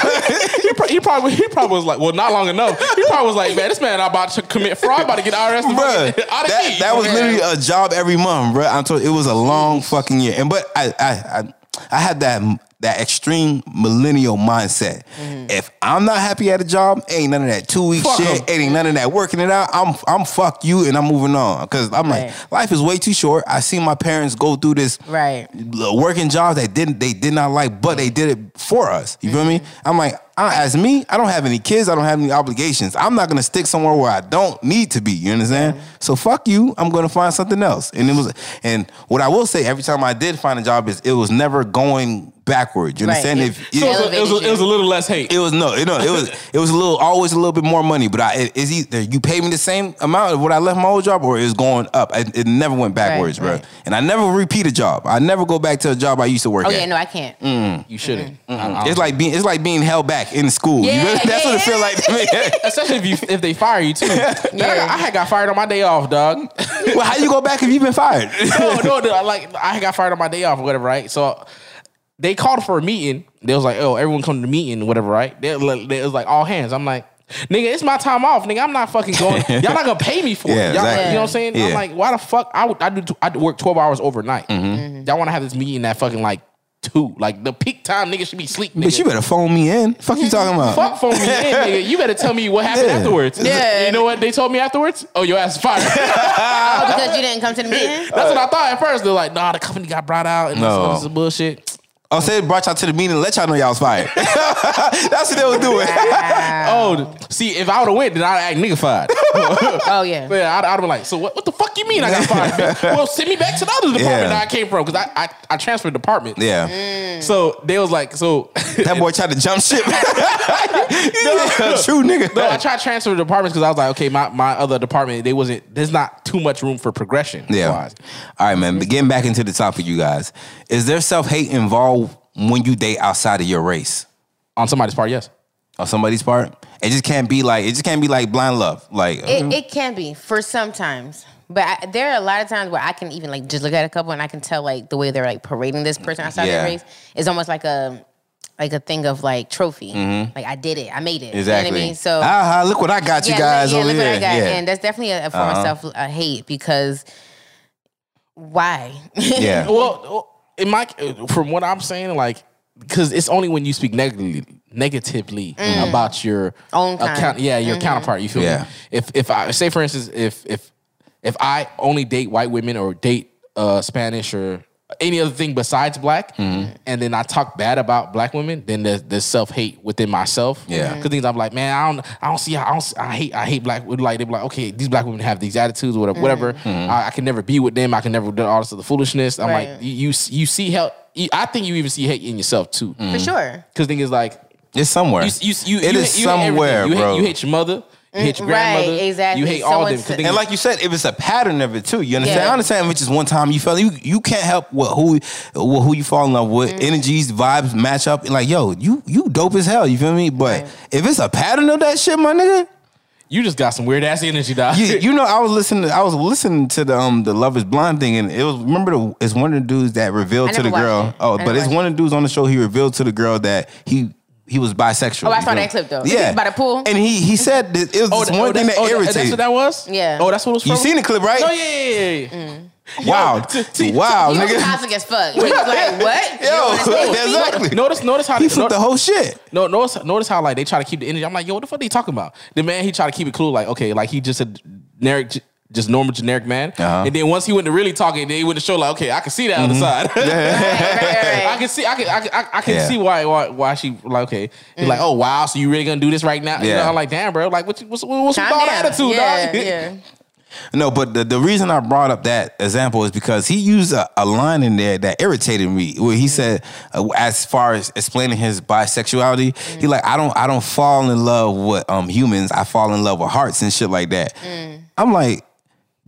He, pro- he probably he probably was like, well, not long enough. He probably was like, man, this man about to commit fraud, about to get IRS Bruh, that, that was literally a job every month, bro. I'm told it was a long fucking year. And but I I I, I had that that extreme millennial mindset. Mm-hmm. If I'm not happy at a job, ain't none of that two week Fuck shit, 'em. ain't none of that working it out. I'm I'm fuck you and I'm moving on. Cause I'm Right. like, life is way too short. I see my parents go through this Right. working jobs that didn't they did not like, but they did it for us. You feel me? Mm-hmm. I'm like, I, as me, I don't have any kids. I don't have any obligations. I'm not gonna stick somewhere where I don't need to be. You understand? So fuck you. I'm gonna find something else. And it was, and what I will say, every time I did find a job, is it was never going backwards. You Right. understand? It- If So it, was a, it, was a, it was a little less hate. it was no, it, no, it was it was a little always a little bit more money, but I it, it's either you pay me the same amount of what I left my old job, or it's going up. It, it never went backwards, bro. right. And I never repeat a job. I never go back to a job I used to work Oh at. yeah, no, I can't. Mm. you shouldn't. I- I- It's like being it's like being held back in school. You Yeah, know? That's what it yeah. feel like to me. especially if you if they fire you too. Man, I, I had got fired on my day off, dog. well, how you go back if you've been fired? no, no, no. Like I got fired on my day off or whatever, right? So they called for a meeting. They was like, "Oh, everyone come to the meeting, whatever, right?" They, they was like all hands. I'm like. Nigga, it's my time off. Nigga, I'm not fucking going. Y'all not gonna pay me for Yeah, it. Y'all, exactly. You know what I'm saying? Yeah. I'm like, why the fuck? I would I do I work 12 hours overnight. Mm-hmm. Y'all want to have this meeting at fucking like two, like the peak time. Nigga should be sleep. Nigga. But you better phone me in. Fuck you talking about? Fuck phone me in, nigga. You better tell me what happened Yeah. afterwards. Yeah. You know what they told me afterwards? Oh, your ass is fired. Oh, because you didn't come to the meeting. That's what I thought at first. They're like, nah, the company got brought out and No. this is bullshit. Oh, say they brought y'all to the meeting and let y'all know y'all was fired. That's what they was doing. Oh, See, if I would have went, then I'd act niggified. Oh yeah. yeah, I'd, I'd be like, so what? What the fuck you mean I got fired? bitch? well, send me back to the other department Yeah. that I came from because I, I I transferred departments. Yeah. Mm. So they was like, so That boy tried to jump ship. True nigga. No, I tried to transfer departments because I was like, okay, my, my other department, they wasn't. There's not too much room for progression. Yeah. wise. All right, man. But getting back into the topic, you guys, is there self hate involved when you date outside of your race On somebody's part, yes. On somebody's part? It just can't be like it just can't be like blind love. Like It, it can be for sometimes, but I, there are a lot of times where I can even like just look at a couple and I can tell like the way they're like parading this person outside Yeah. their race is almost like a like a thing of like trophy. Like I did it, I made it. Mm-hmm. exactly. You know what I mean? So ah, look what I got you yeah, guys yeah, over look here. what I got, yeah. and that's definitely a, a form Uh-huh. of self uh, hate because why? yeah. Well, in my from what I'm saying, like because it's only when you speak negatively negatively about your Mm. Own kind. account, yeah, your Mm-hmm. counterpart. You feel Yeah. me? If if I say for instance, if if if I only date white women or date uh, Spanish or any other thing besides black, Mm-hmm. and then I talk bad about black women, then there's, there's self hate within myself. Yeah. because things I'm like, man, I don't, I don't see, I don't, I hate, I hate black women. Like they're like, okay, these black women have these attitudes, or whatever, whatever. Mm-hmm. I, I can never be with them. I can never do all this other foolishness. I'm Right. like, you, you, you see how. you- I think you even see hate in yourself too. For sure. Because thing is like, It's somewhere. you, you, you, It you, is hate- you hate somewhere, you bro. Hate, you hate your mother. You hate your Mm, right, exactly. You hate all them. Someone's- and like you said, if it's a pattern of it too, you understand? Yeah. I understand if it's just one time you felt you you can't help what who what, who you fall in love with. Mm. Energies, vibes match up. Like yo, you you dope as hell. You feel me? But if it's a pattern of that shit, my nigga, you just got some weird ass energy, dog. you, you know, I was listening. I was listening to the um the Love Is Blind thing, and it was remember the it's one of the dudes that revealed I to the girl. it. Oh, but it's one of the dudes on the show. He revealed to the girl that he. He was bisexual. Oh, I saw that clip, though. Yeah, By the pool? and he he said that it was Oh, this that- one oh, thing that's- that oh, irritated. That's what that was. Yeah. Oh, that's what it was. You seen the clip, right? Oh yeah, yeah, yeah. yeah. Mm. Wow, Yo, t- t- wow, He was nigga. toxic as fuck. He was like, what? Yo, don't me? exactly. Notice, notice how He they, flipped the whole shit. No, notice, notice how like they try to keep the energy. I'm like, yo, what the fuck are they talking about? The man, he tried to keep it cool. Like, okay, like he just a generic, just normal generic man. Uh-huh. And then once he went to really talking, then he went to show like, okay, I can see that other side. Right, right, I can see, I can, I can, I, I can Yeah. see why, why, why she like, okay, he's like, oh wow, so you really gonna do this right now? You Yeah. know, I'm like, damn, bro, like, what, you- what's, what's with all the attitude, yeah, dog? Yeah. No, but the, the reason I brought up that example is because he used a, a line in there that irritated me. Where he said, uh, as far as explaining his bisexuality, he like I don't I don't fall in love with um humans. I fall in love with hearts and shit like that. I'm like.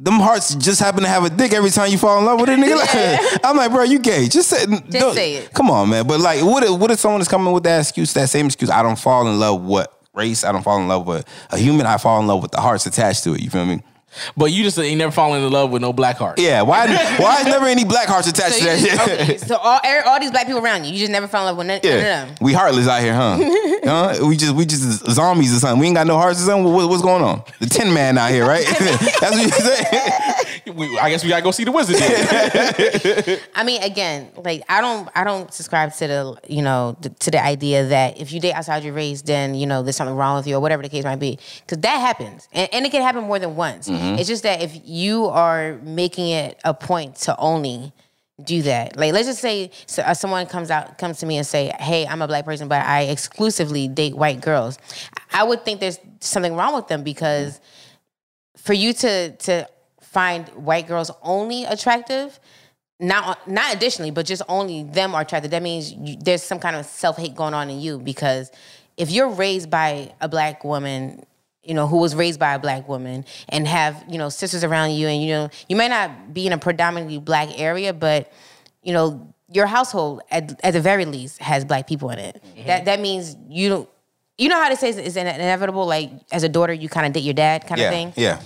Them hearts just happen to have a dick every time you fall in love with a nigga. Like, I'm like, bro, you gay. Just say, don't- say it. Come on, man. But like, what if, what if someone is coming with that excuse, that same excuse? I don't fall in love with race. I don't fall in love with a human. I fall in love with the hearts attached to it. You feel me? But you just ain't never fallen in love with no black heart. Yeah, why why is never any black hearts attached So, to that you just, okay, so all, er- all these black people around you, you just never fell in love with none, none of them. we heartless out here, huh? huh? We just we just zombies or something. We ain't got no hearts or something. What, what's going on? The Tin Man out here, right? That's what you say. We- I guess we gotta go see the wizard. I mean, again, like I don't, I don't subscribe to the, you know, th- to the idea that if you date outside your race, then you know there's something wrong with you or whatever the case might be, because that happens, and, and it can happen more than once. It's just that if you are making it a point to only do that, like let's just say so, uh, someone comes out, comes to me and say, "Hey, I'm a black person, but I exclusively date white girls," I would think there's something wrong with them because for you to to find white girls only attractive not not additionally but just only them are attractive. That means you, there's some kind of self-hate going on in you because if you're raised by a black woman you know who was raised by a black woman and have you know sisters around you and you know you may not be in a predominantly black area but you know your household at, at the very least has black people in it. Mm-hmm. That that means you don't you know how to say it's inevitable like as a daughter you kind of date your dad kind of Yeah, thing? yeah,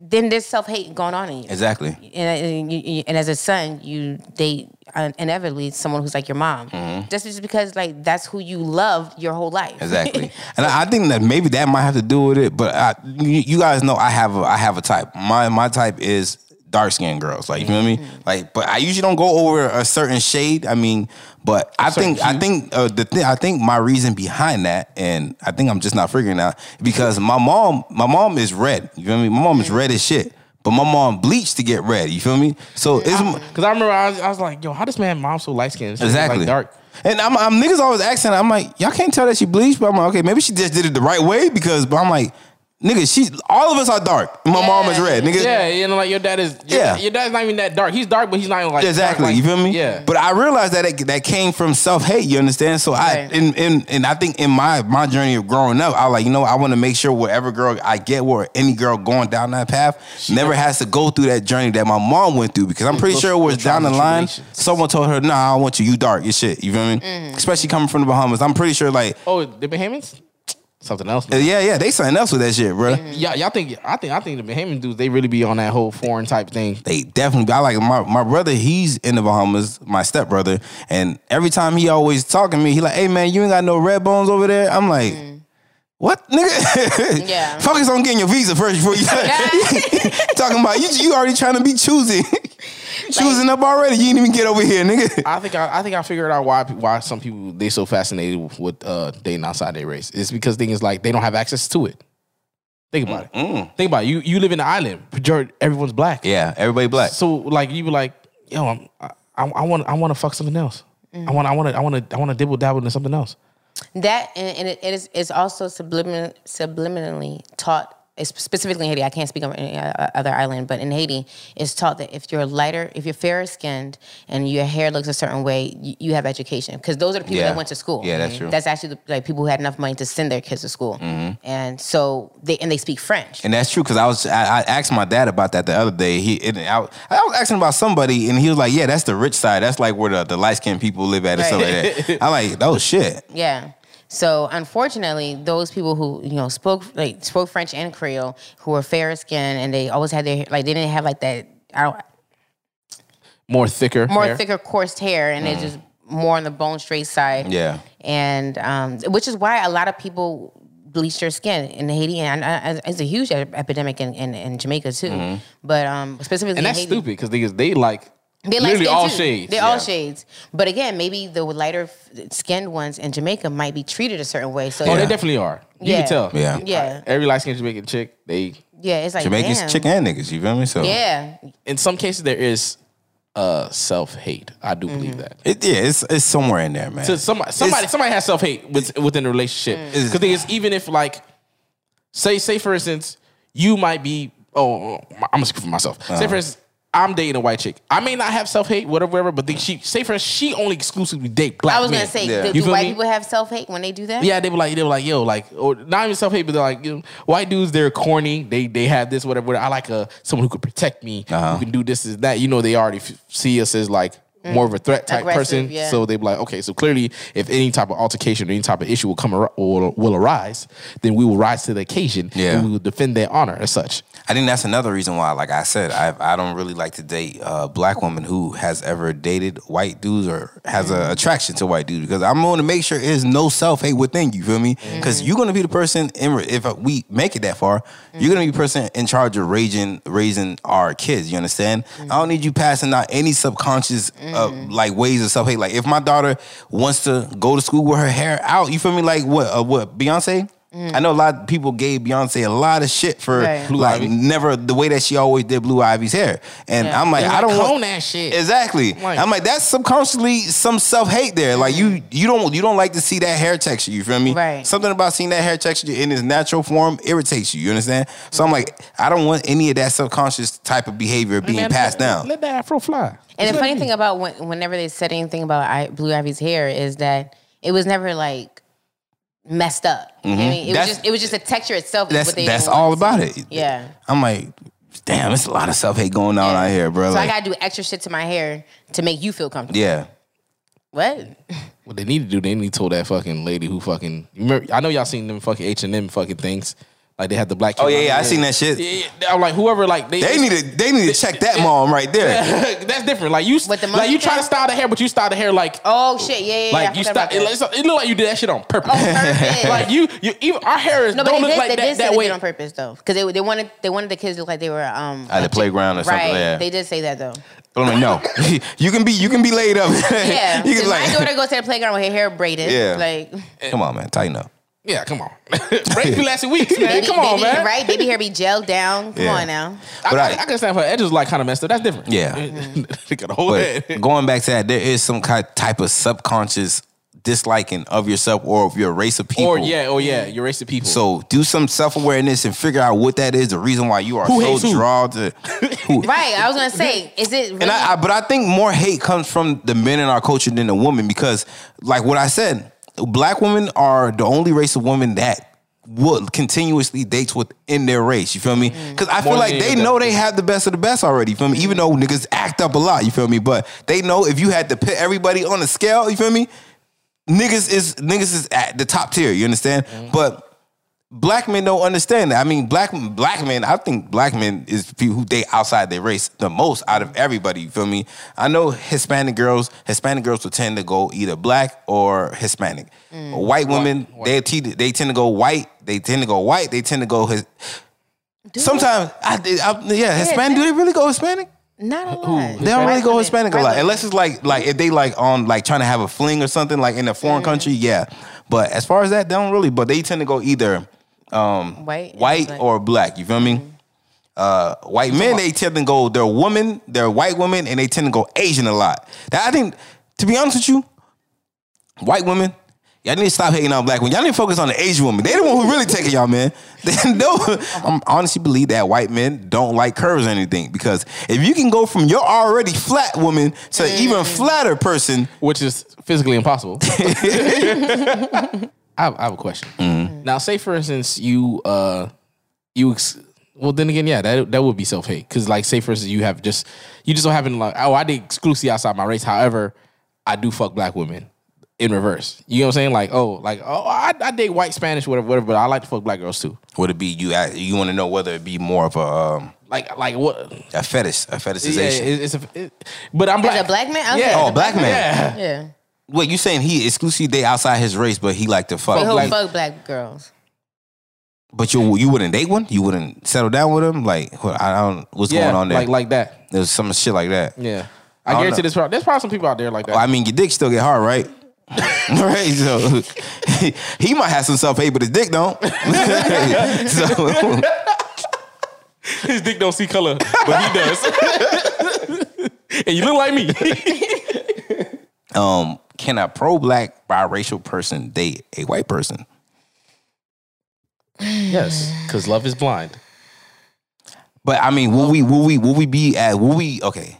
then there's self hate going on in you. exactly. And, and, you, you- and as a son, you date uh, inevitably someone who's like your mom, Mm-hmm. just just because like that's who you loved your whole life. Exactly, and I, I think that maybe that might have to do with it. But I, you, you guys know I have a, I have a type. My my type is dark skinned girls. Like you feel me? Like, but I usually don't go over a certain shade. I mean, but I think I think uh, the thing I think my reason behind that, and I think I'm just not figuring out because my mom my mom is red. You feel me? My mom is red as shit. but my mom bleached to get red. You feel me? So it's Because I remember I was, I was like, yo, how this man mom so light skinned? exactly Like dark. And I'm, I'm niggas always asking. I'm like, y'all can't tell that she bleached, but I'm like, okay, maybe she just did it the right way because. But I'm like, nigga, she all of us are dark. My mom is red, nigga. Yeah, you know, like your dad is. Your, Yeah. your dad's not even that dark. He's dark, but he's not even like Exactly, dark, like- you feel me? Yeah, But I realized that it, that came from self hate. You understand? So I and, and and I think in my my journey of growing up, I like you know I want to make sure whatever girl I get, or any girl going down that path, never has to go through that journey that my mom went through. Because I'm pretty sure it was down the line, someone told her, "Nah, I want you. You dark. Your shit." You feel me? Mm-hmm. Especially coming from the Bahamas, I'm pretty sure like. oh, the Bahamians, something else. uh, Yeah, yeah, they something else with that shit, bro. Yeah, y'all think I think I think the Bahamian dudes they really be on that whole foreign type thing. They definitely. I like my my brother. He's in the Bahamas. My stepbrother, and every time he always talking to me, he like, "Hey man, you ain't got no red bones over there." I'm like, "What, nigga? Yeah. Focus on getting your visa first before you talking about you. You already trying to be choosy, choosing up already. You didn't even get over here, nigga. I think I, I think I figured out why why some people they so fascinated with uh, dating outside their race. It's because things like they don't have access to it. Think about it. Think about it. You you live in the island. Majority everyone's black. Yeah, everybody black. So like you be like, yo, I'm, I I want I want to fuck something else. I want I want to I want to I want to dibble dabble into something else. That and, and it, it is it's also sublimin, subliminally taught. Specifically in Haiti, I can't speak on any uh, other island, but in Haiti, it's taught that if you're lighter, if you're fairer skinned, and your hair looks a certain way, you, you have education. Because those are the people Yeah. that went to school. Yeah, that's true. That's actually the, like people who had enough money to send their kids to school, and so they and they speak French. And that's true because I was I, I asked my dad about that the other day. He I, I was asking about somebody and he was like, "Yeah, that's the rich side. That's like where the, the light skinned people live at and stuff like that." I'm like, "Oh shit." Yeah. So unfortunately, those people who you know spoke like spoke French and Creole, who were fair skinned and they always had their like they didn't have like that I don't More thicker. more hair. thicker coursed hair and they just more on the bone straight side. Yeah. And um, which is why a lot of people bleach their skin in Haiti and uh, it's a huge epidemic in, in, in Jamaica too. But um, specifically And that's Haiti, stupid because they they like They light literally all too. shades. They're Yeah. all shades. But again, maybe the lighter skinned ones in Jamaica might be treated a certain way. So Oh, Yeah. they definitely are. You Yeah. can tell. Yeah. Yeah. Every light skinned Jamaican chick, they yeah, it's like Jamaicans, damn. chicken and niggas. You feel me? So Yeah, in some cases there is uh self hate. I do Mm-hmm. believe that. It, yeah, it's it's somewhere in there, man. So somebody somebody It's- somebody has self hate with, within a relationship. Mm. Because thing is, even if like say say for instance, you might be oh I'm gonna speak for myself. Uh-huh. Say for instance, I'm dating a white chick. I may not have self hate, whatever, whatever, but then she say for instance, she only exclusively date black I was men. gonna say, Yeah. do, do white me? people have self hate when they do that? Yeah, they were like, they were like, yo, like, or not even self hate, but they're like, you know, white dudes, they're corny. They they have this, whatever. whatever. I like a someone who could protect me, Uh-huh. who can do this, is that. You know, they already f- see us as like more of a threat type Aggressive, person. yeah. So they'd be like, okay, so clearly, if any type of altercation or any type of issue will come ar- or will arise, then we will rise to the occasion Yeah. and we will defend their honor as such. I think that's another reason why, like I said, I I don't really like to date a black woman who has ever dated white dudes or has Mm-hmm. attraction to white dudes because I'm going to make sure there's no self hate within you. Feel me? Because you're going to be the person in if we make it that far, you're going to be the person in charge of raising raising our kids. You understand? Mm-hmm. I don't need you passing out any subconscious uh, like ways of self hate. Like if my daughter wants to go to school with her hair out, you feel me? Like what? Uh, what Beyonce? I know a lot of people gave Beyonce a lot of shit for Mm. Right. Like Ivy. never the way that she always did Blue Ivy's hair, and Yeah. I'm like, They I don't clone want that shit. Exactly. Like- I'm like, that's subconsciously some self hate there. Like you, you don't, you don't like to see that hair texture. You feel me? Right. Something about seeing that hair texture in its natural form irritates you. You understand? So I'm like, I don't want any of that subconscious type of behavior being Man, passed let, down. Let that afro fly. And Just the funny thing about when, whenever they said anything about I, Blue Ivy's hair is that it was never like messed up. You know I mm-hmm. mean, it That's- was just it was just the texture itself. That's what they that's all want about it. Yeah. I'm like, damn, it's a lot of self hate going on out here, bro. So like, I gotta do extra shit to my hair to make you feel comfortable. yeah. What? What they need to do, they need to tell that fucking lady who fucking. Remember, I know y'all seen them fucking H and M fucking things. Like they had the black. Oh yeah, yeah, I seen that shit. Yeah, yeah. I'm like whoever like they. They need to, they need to check that mom right there. That's different. Like you, With the like you monkey try to style the hair, but you style the hair like. Oh shit! Yeah, yeah, yeah. Like I you forgot style, about it, that. it look like you did that shit on purpose. On purpose. like you, you even our hair is No, don't look did, like they that, did say that way. on purpose though, because they, they wanted they wanted the kids to look like they were um At the playground or something, Right. yeah. They did say that though. I'm like, no, you can be, you can be laid up. Yeah. you 'cause can my like, daughter goes to the playground with her hair braided. Yeah. Like come on, man, tighten up. Yeah, come on. Braids be lasting weeks, man. Baby, come on, baby, man. Right? Baby hair be gelled down. Come Yeah. on now. I, But I, I- I can stand her edges like kind of messed up. That's different. Yeah. they got a whole But head. going back to that, there is some kind type of subconscious disliking of yourself or of your race of people. Or yeah, or yeah, you're racist people. So do some self awareness and figure out what that is. The reason why you are Who so drawn to. who- Right. I was gonna say, is it really And I, I, but I think more hate comes from the men in our culture than the women because, like what I said, black women are the only race of women that would continuously dates within their race. You feel me? Mm. Because I feel More like they know they have the best of the best already. You feel me? Even though niggas act up a lot. You feel me? But they know if you had to put everybody on a scale, you feel me? Niggas is niggas is at the top tier. You understand? Mm-hmm. But black men don't understand that. I mean, black black men. I think black men is people who date outside their race the most out of everybody. You feel me? I know Hispanic girls. Hispanic girls will tend to go either black or Hispanic. Mm. White women, they te- they tend to go white. They tend to go white. They tend to go. His, sometimes, I, I, yeah, Hispanic. Do they really go Hispanic? not a lot? They don't really go Hispanic a lot, unless it's like like if they like on like trying to have a fling or something like in a foreign country, yeah. But as far as that, they don't really. But they tend to go either um, White white black. or black. You feel me? Uh, white men they tend to go they're women, they're white women, and they tend to go Asian a lot. That I think, to be honest with you, white women. Y'all need to stop hating on black women. Y'all need to focus on the Asian women. They the one who really taking y'all, man. They know. I'm honestly believe that white men don't like curves or anything because if you can go from your already flat woman to an even flatter person, which is physically impossible. I, have, I have a question. Mm-hmm. Now, say for instance, you uh, you ex- well, then again, yeah, that that would be self hate because, like, say for instance, you have just you just don't happen to like, oh, I did exclusively outside my race. However, I do fuck black women in reverse. You know what I'm saying? Like, oh, like, oh, I, I date white, Spanish, whatever, whatever, but I like to fuck black girls too. would it be you? You want to know whether it be more of a um, Like, like what? a fetish, a fetishization? it- it's a. It, but I'm black. As a black man? I was Yeah. Oh, black man. Yeah. Yeah. Wait, you saying he exclusively date outside his race, but he like to fuck? But who black- fuck black girls? But you you wouldn't date one? You wouldn't settle down with him? Like what, I don't what's Yeah, going on there? like like that. There's some shit like that. Yeah, I I, don't guarantee know. there's probably, there's probably some people out there like that. Well, I mean, your dick still get hard, right? right. So he might have some self hate, but his dick don't. so His dick don't see color, but he does. and you look like me. um, can a pro black biracial person date a white person? yes, because love is blind. But I mean, will we will we will we be at will we okay?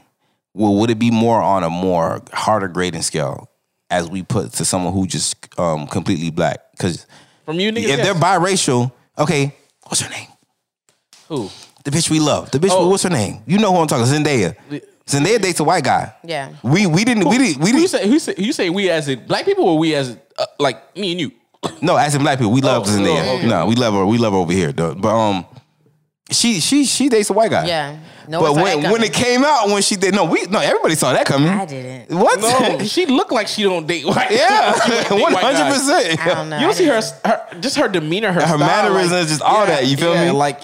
Well, would it be more on a more harder grading scale as we put to someone who just um completely black? Because From you, niggas. if yes. they're biracial, okay, what's her name? who? The bitch we love. The bitch. Oh. What's her name? You know who I'm talking. Zendaya. Zendaya dates a white guy. Yeah. We we didn't we didn't we Who you didn't say? Who say? You say we as in black people or we as uh, like me and you? no as in black people we love Oh, Zendaya. oh, okay. No, we love her. We love her over here. Though. But um, she she she dates a white guy. Yeah. No but when when it came out when she did no we no everybody saw that coming. I didn't. What? No, she looked like she don't date white. yeah, She don't date one white hundred guys. percent. I don't know. You don't I see her, her, just her demeanor, her, Her style, mannerisms, like- just all that, you feel yeah, me? Like,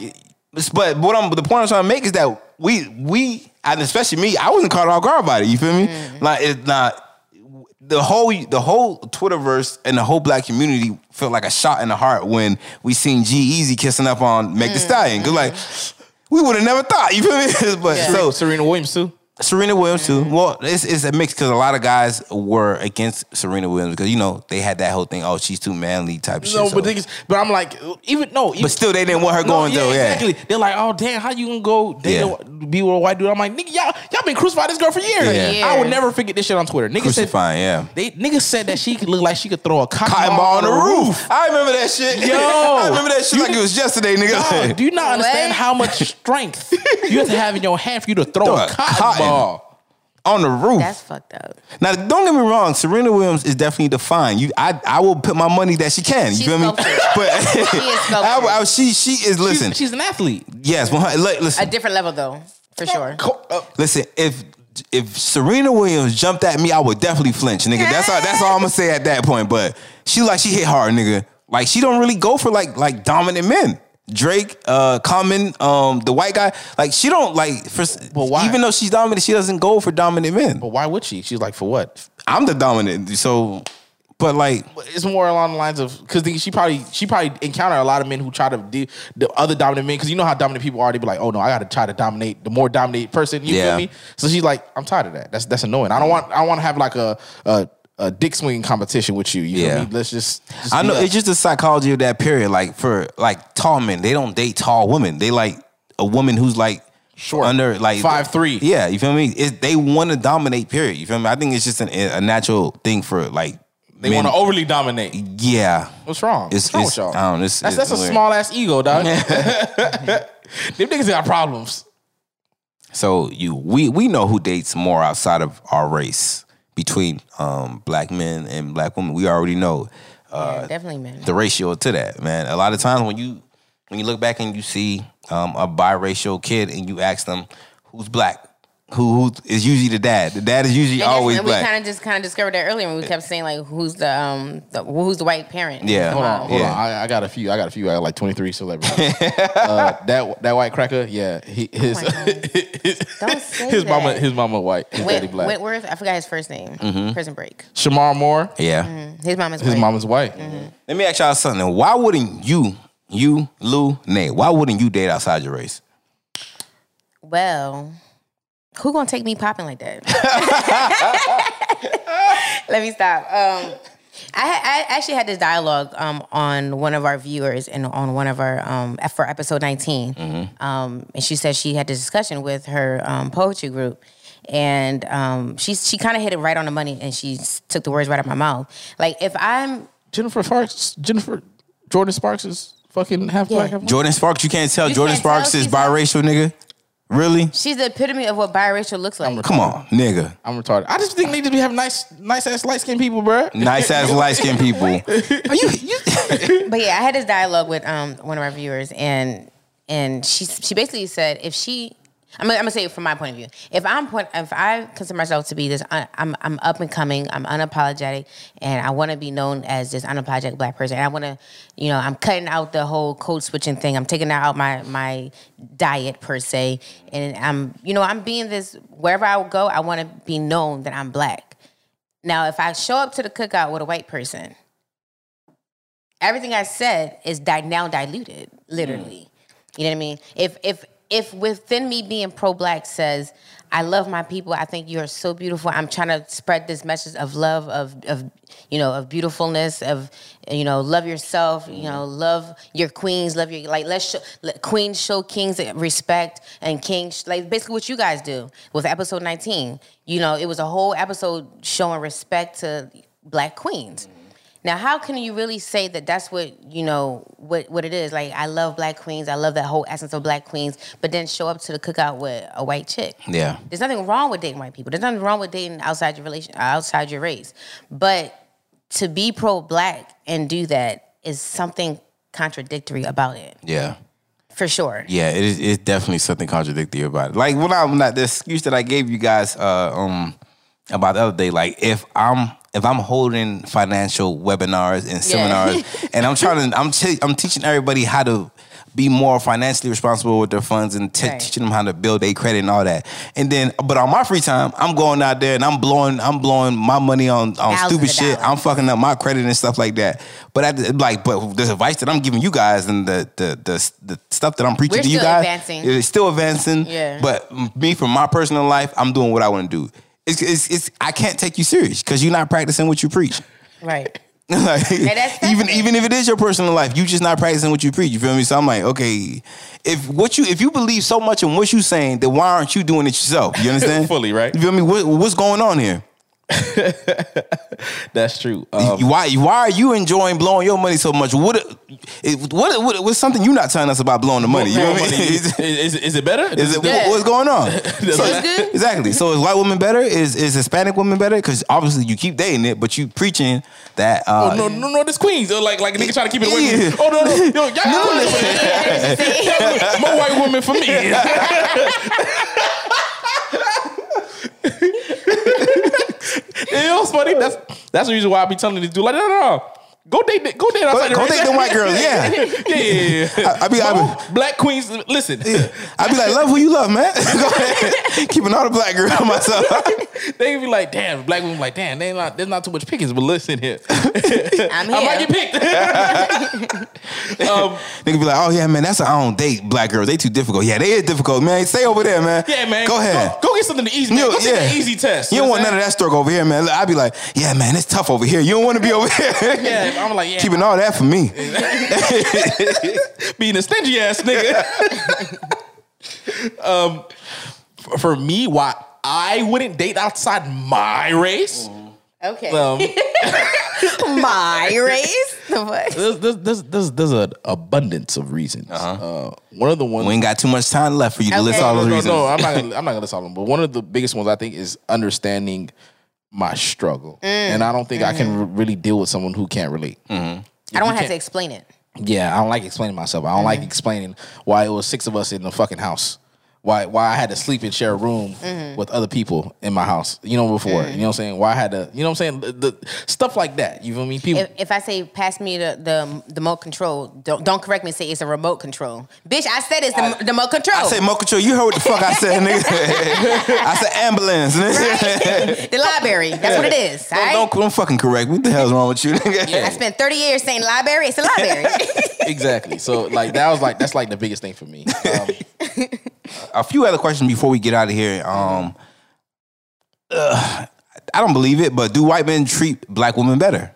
But what I'm the point I'm trying to make is that we we and especially me, I wasn't caught off guard by it. You feel me? Mm-hmm. Like it's not the whole the whole Twitterverse and the whole black community felt like a shot in the heart when we seen G-Eazy kissing up on Meg Thee Stallion. Cause like we would have never thought. You feel me? but Yeah. so so Serena Williams too. Serena Williams too. Well, it's, it's a mix because a lot of guys were against Serena Williams because you know they had that whole thing. Oh, she's too manly type shit. No, so- but niggas, but I'm like, even no, even, But still, they didn't want her No, going though. Yeah, exactly. They're like, oh damn, how you gonna go date Yeah. a, be with a white dude? I'm like, nigga, y'all, y'all been crucifying this girl for years. Yeah. I would never forget this shit on Twitter. Niggas said. Yeah. they niggas said that she could look like she could throw a cotton, Cotton ball on the roof. I remember that shit. Yo. I remember that shit You- like it was yesterday, nigga. Dog, do you not understand What? how much strength you have to have in your hand for you to throw, Throw a a cotton, cotton. ball? On the roof. That's fucked up. now, don't get me wrong. Serena Williams is definitely defined. You, I, I will put my money that she can. You She's feel me? sculpted. But She is sculpted. I, I, she, she is. Listen, She's, she's an athlete. yes. one hundred- li- A different level though, for sure. Uh, listen. If if Serena Williams jumped at me, I would definitely flinch, nigga. That's all. That's all I'm gonna say at that point. But she like she hit hard, nigga. Like she don't really go for like like dominant men. Drake, uh, Common, um, the white guy, like she don't like for But why? even though she's dominant, she doesn't go for dominant men. But why would she? She's like, for what? I'm the dominant, so But like, it's more along the lines of because she probably she probably encountered a lot of men who try to do the other dominant men because you know how dominant people are. They be like, oh no, I got to try to dominate the more dominate person. You Yeah. feel me? So she's like, I'm tired of that. That's that's annoying. I don't want I want to have like a a, a dick swinging competition with you. You Yeah. feel me? Let's just. just I know it's just the psychology of that period. Like for like tall men, they don't date tall women. They like a woman who's like Short. under like five three. Yeah, you feel me? It, they want to dominate. Period. You feel me? I think it's just an, a natural thing for like they want to overly dominate. Yeah, What's wrong? It's- What's wrong it's- with y'all? I don't know, it's- that's it's that's a small ass ego, dog. Them niggas got problems. So you we we know who dates more outside of our race between um black men and black women. We already know yeah, definitely men. the ratio to that, man. A lot of times when you when you look back and you see um, a biracial kid and you ask them who's black, who who is usually the dad. The dad is usually And always and we black. kind of just kind of discovered that earlier when we kept saying like, who's the um, the, who's the white parent? Yeah. Hold on, hold Yeah. on. I, I got a few. I got a few. I got like twenty three celebrities. uh, that that white cracker, yeah. He, his Oh my God. his, Don't say his mama his mama white. His daddy black. Wentworth, I forgot his first name. Prison Break. Shemar Moore, yeah. His mom is his white. mama's white. Let me ask y'all something. Why wouldn't you, you, Lou, Nate? why wouldn't you date outside your race? Well, who gonna take me popping like that? Let me stop. Um, I, I actually had this dialogue um, on one of our viewers and on one of our um, for episode 19 um, and she said she had this discussion with her um, poetry group and um, she she kind of hit it right on the money and she took the words right out of my mouth like if i'm Jennifer Sparks, Jennifer Jordin Sparks is fucking half Yeah. black. Half. Jordin Sparks, you can't tell You Jordin can't tell Sparks is she's biracial, nigga? Really? she's the epitome of what biracial looks like Come on, nigga. I'm retarded. I just think they just be having nice, nice ass light skinned people, bro. Nice ass light skinned people. Are you, you But yeah, I had this dialogue with um one of our viewers, and and she she basically said if she. I'm gonna, I'm gonna say it from my point of view. If I'm point, if I consider myself to be this, I'm I'm up and coming. I'm unapologetic, and I want to be known as this unapologetic black person. And I want to, you know, I'm cutting out the whole code switching thing. I'm taking out my my diet per se, and I'm, you know, I'm being this wherever I go. I want to be known that I'm black. Now, if I show up to the cookout with a white person, everything I said is di- now diluted, literally. Mm. You know what I mean? If if if within me being pro black says, I love my people, I think you're so beautiful. I'm trying to spread this message of love, of of you know, of beautifulness, of you know, love yourself, you know, love your queens, love your like let's show let queens show kings respect and kings like basically what you guys do with episode 19. You know, it was a whole episode showing respect to black queens. Now, how can you really say that that's what you know what what it is? Like, I love black queens. I love that whole essence of black queens. But then show up to the cookout with a white chick. Yeah. There's nothing wrong with dating white people. There's nothing wrong with dating outside your relation, outside your race. But to be pro black and do that is something contradictory about it, Yeah. for sure. Yeah, it is it's definitely something contradictory about it. Like when I when I, the excuse that I gave you guys uh, um about the other day, like if I'm if I'm holding financial webinars and seminars and I'm trying to I'm I'm teaching everybody how to be more financially responsible with their funds and te- Right. teaching them how to build their credit and all that. And then, but on my free time, I'm going out there and I'm blowing, I'm blowing my money on on Thousands stupid shit. I'm fucking up my credit and stuff like that. But I, like, but this advice that I'm giving you guys and the the the, the stuff that I'm preaching We're to you guys, advancing. it's still advancing. Yeah. But me, from my personal life, I'm doing what I want to do. It's, it's, it's I can't take you serious because you're not practicing what you preach. Right. like, that's even even if it is your personal life, you just not practicing what you preach. You feel me? So I'm like, okay, if what you if you believe so much in what you're saying, then why aren't you doing it yourself? You understand? Fully, right? You feel me? What, what's going on here? That's true. Um, why why are you enjoying blowing your money so much? What what, what what's something you're not telling us about blowing the money? You know what I mean? is, is, is it better? Is it, Yeah. What's going on? So it's good? Exactly. So is white women better? Is is Hispanic women better? Because obviously you keep dating it, but you preaching that. Uh, Oh, no, no, no, this Queens. Like, like nigga trying to keep it away from Yeah. me. Oh, no, no. Yo, y'all More white women for me. You know what's funny? That's that's the reason why I be telling this dude like, no, no, no. Go date, go date Go, outside the go date them white girls. Yeah. yeah, yeah, yeah. I, I be, I No, be, black queens, listen. I be like, love who you love, man. Go ahead. Keeping all the black girls to myself. They can be like, damn, black women like, damn, they ain't not, there's not too much pickings, but listen here. I'm here. I might get picked. um, Nigga be like, oh yeah, man, that's I don't date black girls. They too difficult. Yeah, they is difficult, man. Stay over there, man. yeah, man. Go ahead. Go, go get something to easy. You- Go take yeah. an easy test. You don't want know none of that stroke over here, man. I'd be like, yeah, man, it's tough over here. You don't want to be over here. Yeah, I'm like, yeah. Keeping all that for me. being a stingy ass nigga. um, for, for me, why I wouldn't date outside my race. Okay. Um, My race. The there's, there's, there's, there's, there's an abundance of reasons. Uh huh. one of the ones We ain't got too much time left for you to list all those no, reasons. no, I'm not. Gonna, I'm not gonna list all of them. But one of the biggest ones I think is understanding my struggle, mm. and I don't think I can mm-hmm. re- really deal with someone who can't relate. Mm-hmm. I don't have to explain it. Yeah, I don't like explaining myself. I don't like mm-hmm. explaining why it was six of us in the fucking house. Why why I had to sleep and share a room with other people in my house. You know before. You know what I'm saying? Why I had to. You know what I'm saying? The, the stuff like that. You feel me? People. If, if I say pass me the, the the remote control, don't don't correct me. Say it's a remote control, bitch. I said it's the, the remote control. I said Mocha control. you heard what the fuck I said, nigga. I said ambulance, nigga. right? the library. That's what it is. all Don't, right? don't, don't fucking correct me. What the hell's wrong with you, nigga? I spent 30 years saying library. It's a library. exactly. So like that was like that's like the biggest thing for me. Um, a few other questions before we get out of here. Um, uh, I don't believe it, but do white men treat black women better?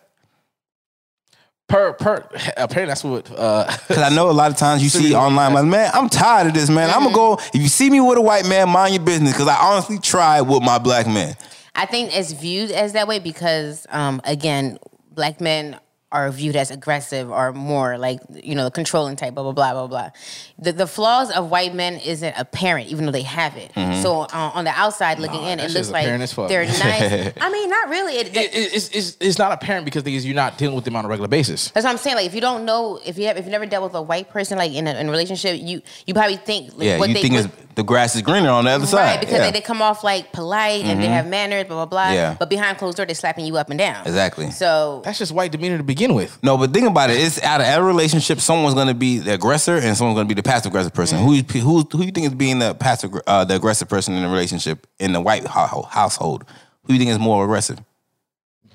per per apparently that's what uh Because I know a lot of times you see online, like, man, I'm tired of this, man. I'm gonna go. If you see me with a white man, mind your business. Because I honestly tried with my black man. I think it's viewed as that way because, um, again, black men are viewed as aggressive or more like you know the controlling type blah blah blah blah blah. The the flaws of white men isn't apparent even though they have it. So uh, on the outside looking in, it looks like apparent as fuck. they're nice. I mean, not really. It, it, it- it's, it's it's not apparent because thing is you're not dealing with them on a regular basis. That's what I'm saying. Like, if you don't know, if you have, if you never dealt with a white person, like in a, in a relationship, you you probably think like, Yeah, what you they think what- it's, the grass is greener on the other side. right because yeah. they, they come off like polite and they have manners, blah blah blah. Yeah. But behind closed door, they're slapping you up and down. Exactly. So That's just white demeanor to begin with. No, but think about it. It's out of every relationship, someone's gonna be the aggressor and someone's gonna be the passive aggressive person. Who you who who you think is being the passive uh, the aggressive person in the relationship in the white ho- household? Who you think is more aggressive?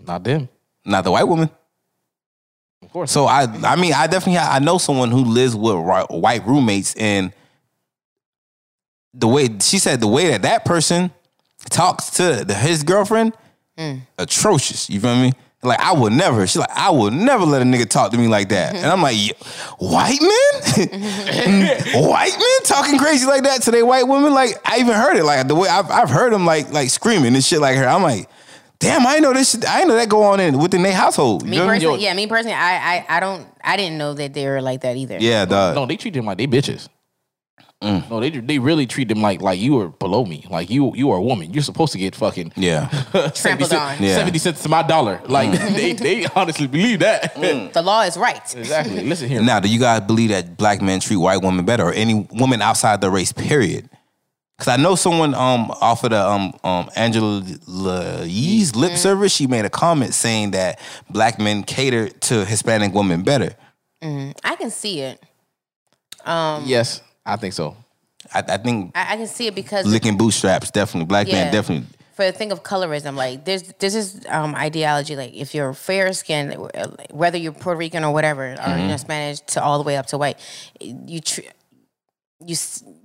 Not them. Not the white woman. Of course. So I I mean I definitely I know someone who lives with white roommates and the way she said the way that that person talks to the, his girlfriend atrocious. You feel me? Like I would never. She's like I would never let a nigga talk to me like that. And I'm like, white men, white men talking crazy like that to their white women. Like I even heard it. Like the way I've, I've heard them like like screaming and shit like her. I'm like, damn, I know this. Shit, I know that go on in within their household. You me feel me? personally, yeah, me personally, I, I I don't I didn't know that they were like that either. Yeah, dog. no, they treat them like they bitches. Mm. No, they they really treat them like like you are below me. Like you you are a woman. You're supposed to get fucking Yeah. 70 cents. Yeah. 70 cents to my dollar. Like they, they honestly believe that. The law is right. exactly. Listen here. Now, do you guys believe that black men treat white women better, or any woman outside the race? Period. Because I know someone um off of the um um Angela Yee's lip service, she made a comment saying that black men cater to Hispanic women better. I can see it. yes, I think so. I, I think I, I can see it because licking bootstraps definitely black men Yeah. definitely. for the thing of colorism, like there's this is um, ideology. Like if you're fair skinned, whether you're Puerto Rican or whatever, or Mm-hmm. you know Spanish to all the way up to white, you tr- you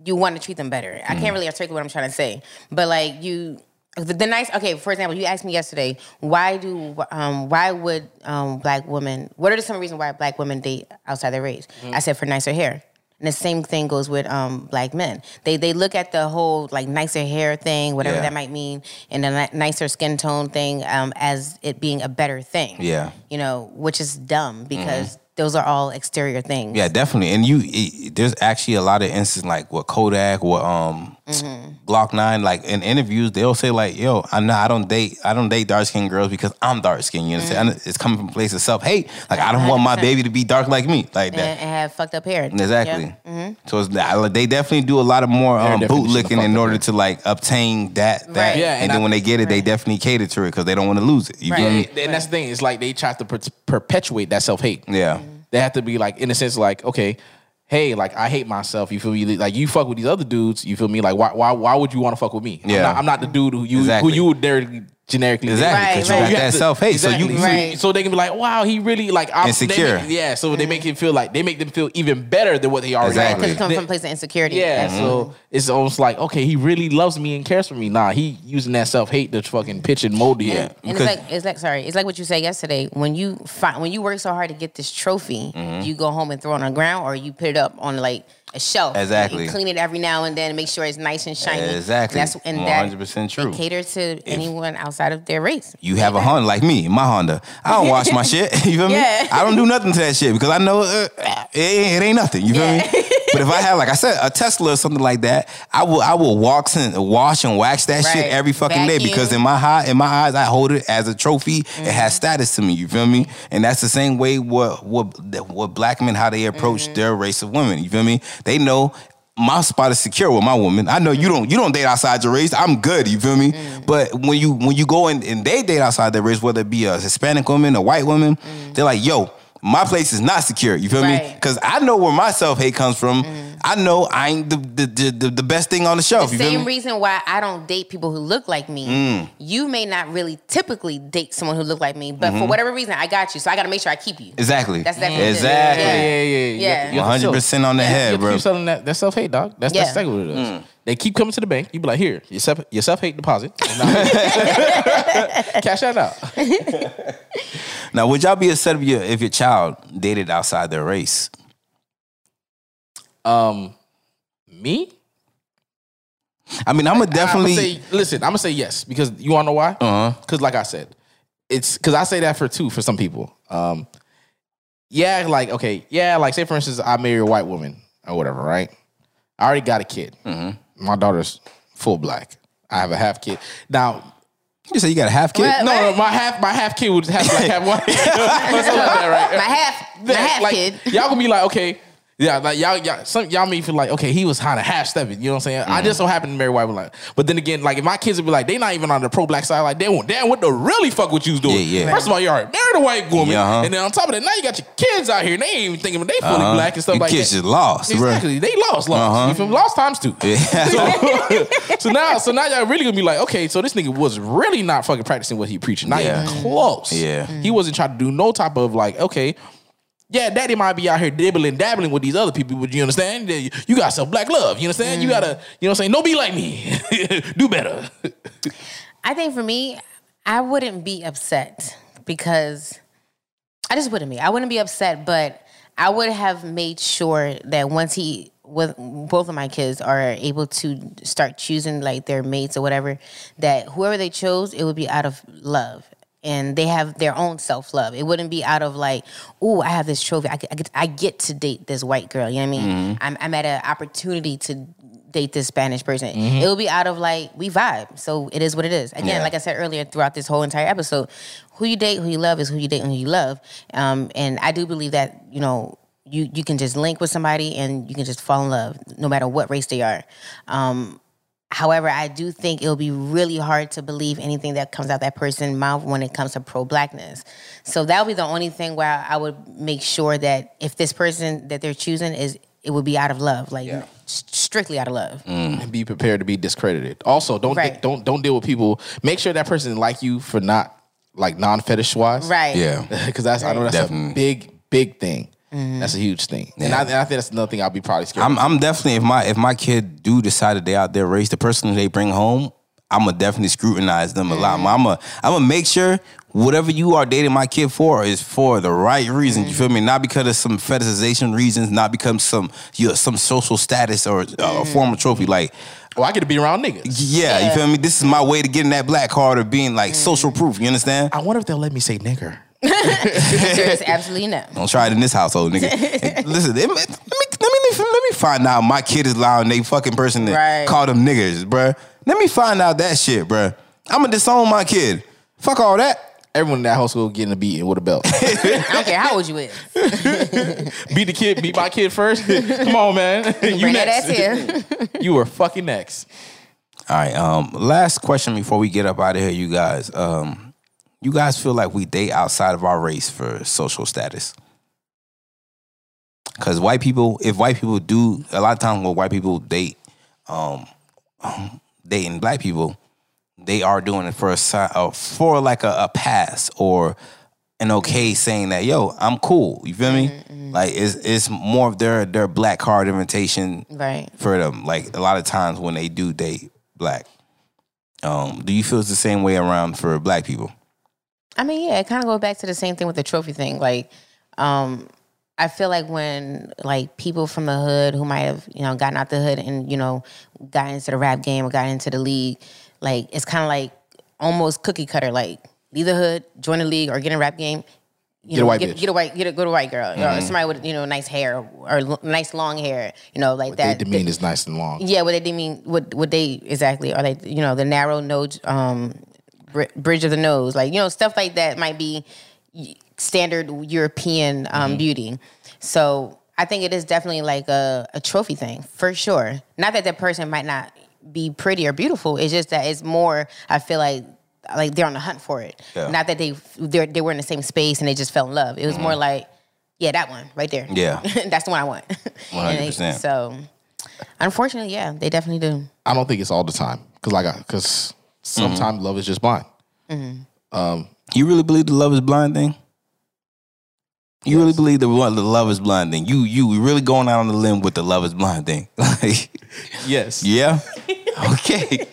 you want to treat them better. I Mm-hmm. can't really articulate what I'm trying to say, but like you. The, the nice okay. For example, you asked me yesterday why do um, why would um, black women? What are the some reasons why black women date outside their race? Mm-hmm. I said for nicer hair. And the same thing goes with um, black men. They they look at the whole like nicer hair thing, whatever Yeah. that might mean, and the ni- nicer skin tone thing um, as it being a better thing. Yeah. you know, which is dumb because those are all exterior things. Yeah, definitely. And you, it, there's actually a lot of instances like what Kodak, what um, Glock Nine, like in interviews, they'll say like, "Yo, I'm not, I don't date, I don't date dark skinned girls because I'm dark skinned." You understand? It's coming from a place of self hate. Like I don't want my baby to be dark like me, like And, that. and have fucked up hair. Exactly. Yep. So it's, I- they definitely do a lot of more um, definition of bootlicking in order hair. to like obtain that. that. Right. Yeah, and, and then I- when they get it, they definitely cater to it because they don't want to lose it. You Right. feel me? And that's the thing. It's like they try to per- perpetuate that self hate. Yeah. They have to be like, in a sense, like, okay, hey, like I hate myself. You feel me? Like you fuck with these other dudes. You feel me? Like why why why would you want to fuck with me? I'm Yeah. not, I'm not the dude who you Exactly. who you would dare generically date. Exactly, Right, because right. you You got have that self hate. So you, Right. So they can be like, wow, he really like I'm, Insecure. Make, yeah, so they make it feel like they make them feel even better than what they already Exactly. are. Because it comes from a place of insecurity. yeah, That's- so it's almost like okay, he really loves me and cares for me. Nah, he using that self hate to fucking pitch and mold you. Yeah. And Because- it's like it's like sorry, it's like what you said yesterday. When you find when you work so hard to get this trophy, Mm-hmm. you go home and throw it on the ground, or you put it up on like a shelf. Exactly. You clean it every now and then and make sure it's nice and shiny. Exactly. That's and that 100% it true. cater to anyone outside of their race. You have a Honda like me, my Honda. I don't wash my shit. You feel me? Yeah. I don't do nothing to that shit because I know uh, it, ain't, it ain't nothing. You feel Yeah. me? But if I have, like I said, a Tesla or something like that, I will I will wax and wash and wax that shit every fucking day because in my high, in my eyes, I hold it as a trophy. It Mm-hmm. has status to me. You feel me? And that's the same way what what what black men how they approach Mm-hmm. their race of women. You feel me? They know. My spot is secure with my woman. I know you don't you don't date outside your race. I'm good, you feel me? Mm. But when you when you go in and they date outside their race, whether it be a Hispanic woman, a white woman, they're like, yo, my place is not secure. You feel me? Mm. Right. Mm. Because I know where my self hate comes from. I know I ain't the the, the, the, the best thing on the shelf. The you same me? reason why I don't date people who look like me. Mm. You may not really typically date someone who look like me, but for whatever reason, I got you. So I got to make sure I keep you. Mm-hmm. Exactly. That's definitely it. exactly. Yeah, Yeah. yeah, yeah. Yeah. You have to 100% on the you head, have to bro. keep selling that, that self hate, dog. That's that's exactly what it is. Mm. They keep coming to the bank. You be like, here, your self your self hate deposit. Cash that out. Now, would y'all be upset if your if your child dated outside their race? Um, me? I mean, I'm gonna definitely. I'm say, listen, I'm gonna say yes because you wanna know why? Uh-huh. Because like I said, it's because I say that for two for some people. Um, yeah, like okay, yeah, like say for instance, I marry a white woman or whatever, right? I already got a kid. Mm-hmm. My daughter's full black. I have a half kid now. You say you got a half kid? What? No, no, my half my half kid would just have like have one. Something like that, right? My half, my half like, kid. Y'all gonna be like, okay, yeah, like y'all, y'all, some y'all may feel like, okay, he was kind of half stepping. You know what I'm saying? I Mm-hmm. just so happen to marry white woman. Like, but then again, like if my kids would be like, they not even on the pro black side. Like they won't, damn, what the really fuck what you was doing? Yeah, yeah. First of all, you already married a white woman, Yeah, uh-huh. and then on top of that, now you got your kids out here. and They ain't even thinking they fully Uh-huh. black and stuff Your like kids that. Kids just lost, bro. Exactly, they lost, lost. Uh-huh. You feel me? Lost times two. Yeah. So, so now, so now y'all really gonna be like, okay, so this nigga was really not fucking practicing what he preaching. Not Yeah. even close. Yeah. he wasn't trying to do no type of like, okay, yeah, daddy might be out here dibbling, dabbling with these other people, but you understand? You got some black love. You understand? You gotta, mm. you know what I'm saying? Don't be like me. do better. I think for me, I wouldn't be upset because I just wouldn't be. I wouldn't be upset, but I would have made sure that once he with both of my kids are able to start choosing like their mates or whatever, that whoever they chose, it would be out of love. And they have their own self love. It wouldn't be out of like, oh, I have this trophy. I get, I get, I get to date this white girl. You know what I mean? I'm, I'm at an opportunity to date this Spanish person. It will be out of like we vibe. So it is what it is. Again, Yeah. like I said earlier, throughout this whole entire episode, who you date, who you love is who you date and who you love. Um, and I do believe that you know you you can just link with somebody and you can just fall in love no matter what race they are. Um, However, I do think it'll be really hard to believe anything that comes out that person's mouth when it comes to pro blackness. So that would be the only thing where I would make sure that if this person that they're choosing is, it would be out of love, like s- strictly out of love. Mm. and be prepared to be discredited. Also, don't Right. don't don't deal with people. Make sure that person like you for not like non fetish wise. Right. yeah. because that's I know that's Definitely. a big big thing. Mm-hmm. That's a huge thing, and, I, and I think that's another thing I'll be probably scared. I'm. I'm definitely if my if my kid do decide that they out there race, the person they bring home, I'm gonna definitely scrutinize them a lot. Mm-hmm. I'm gonna I'm gonna make sure whatever you are dating my kid for is for the right reason. You mm-hmm. feel me? Not because of some fetishization reasons, not because some you know, some social status or uh, a form of trophy. Like oh, I get to be around niggas. yeah, you feel me? This is my way to getting that black card of being like social proof. You understand? I wonder if they'll let me say nigger. There is absolutely no. Don't try it in this household, nigga. Listen, let me, let me let me let me find out my kid is allowing they fucking person to Right. call them niggers, bruh. Let me find out that shit, bruh. I'ma disown my kid. Fuck all that. Everyone in that household getting a beating with a belt. I don't care how old you is. beat the kid, beat my kid first. Come on, man. You Bring that ass next. here. You were fucking next. All right. Um, last question before we get up out of here, you guys. Um, you guys feel like we date outside of our race for social status? Because white people, if white people do, a lot of times when white people date, um, dating black people, they are doing it for a uh, for like a, a pass or an okay saying that yo, I'm cool. You feel me? Like it's it's more of their their black card invitation Right. for them. Like a lot of times when they do date black. Um, do you feel it's the same way around for black people? I mean, yeah, it kind of goes back to the same thing with the trophy thing. Like, um, I feel like when like people from the hood who might have you know gotten out the hood and you know got into the rap game or got into the league, like it's kind of like almost cookie cutter. Like leave the hood, join the league, or get in a rap game. You Get a know, white get, bitch. get a white, get a, go to a white girl, or somebody with you know nice hair or l- nice long hair, you know, like They that. They demean is nice and long. Yeah, what they demean, what what they exactly are they? You know, the narrow nose, um, bridge of the nose, like you know, stuff like that might be standard European um, beauty. So I think it is definitely like a, a trophy thing for sure. Not that that person might not be pretty or beautiful. It's just that it's more. I feel like like they're on the hunt for it. Yeah. Not that they they they were in the same space and they just fell in love. It was more like. Yeah, that one right there. Yeah. that's the one I want. 100%. So, unfortunately, yeah, they definitely do. I don't think it's all the time because like because sometimes love is just blind. Um, You really believe the love is blind thing? You really believe the one the love is blind thing? You you really going out on the limb with the love is blind thing? Like, Yes. yeah, okay.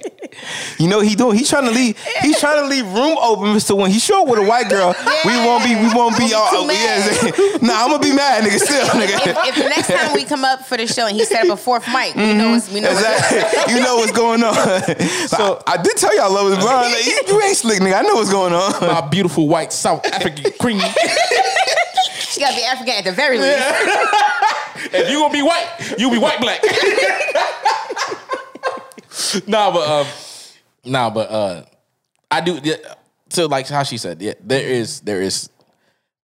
You know he doing. He's trying to leave. He's trying to leave room open, Mister. When he show up with a white girl, we won't be. We won't be all. too. Oh, yeah, nah, I'm gonna be mad, nigga. Still, nigga. If, if the next time we come up for the show and he set up a fourth mic, we know what's we know what's Exactly. you know what's going on. so I did tell y'all love is blind. Like, you, you ain't slick, nigga. I know what's going on. My beautiful white South African queen. She gotta be African at the very least. if you gonna be white, you'll be white black. nah, but um, nah, but uh, I do. Yeah, so like how she said, yeah, there is, there is,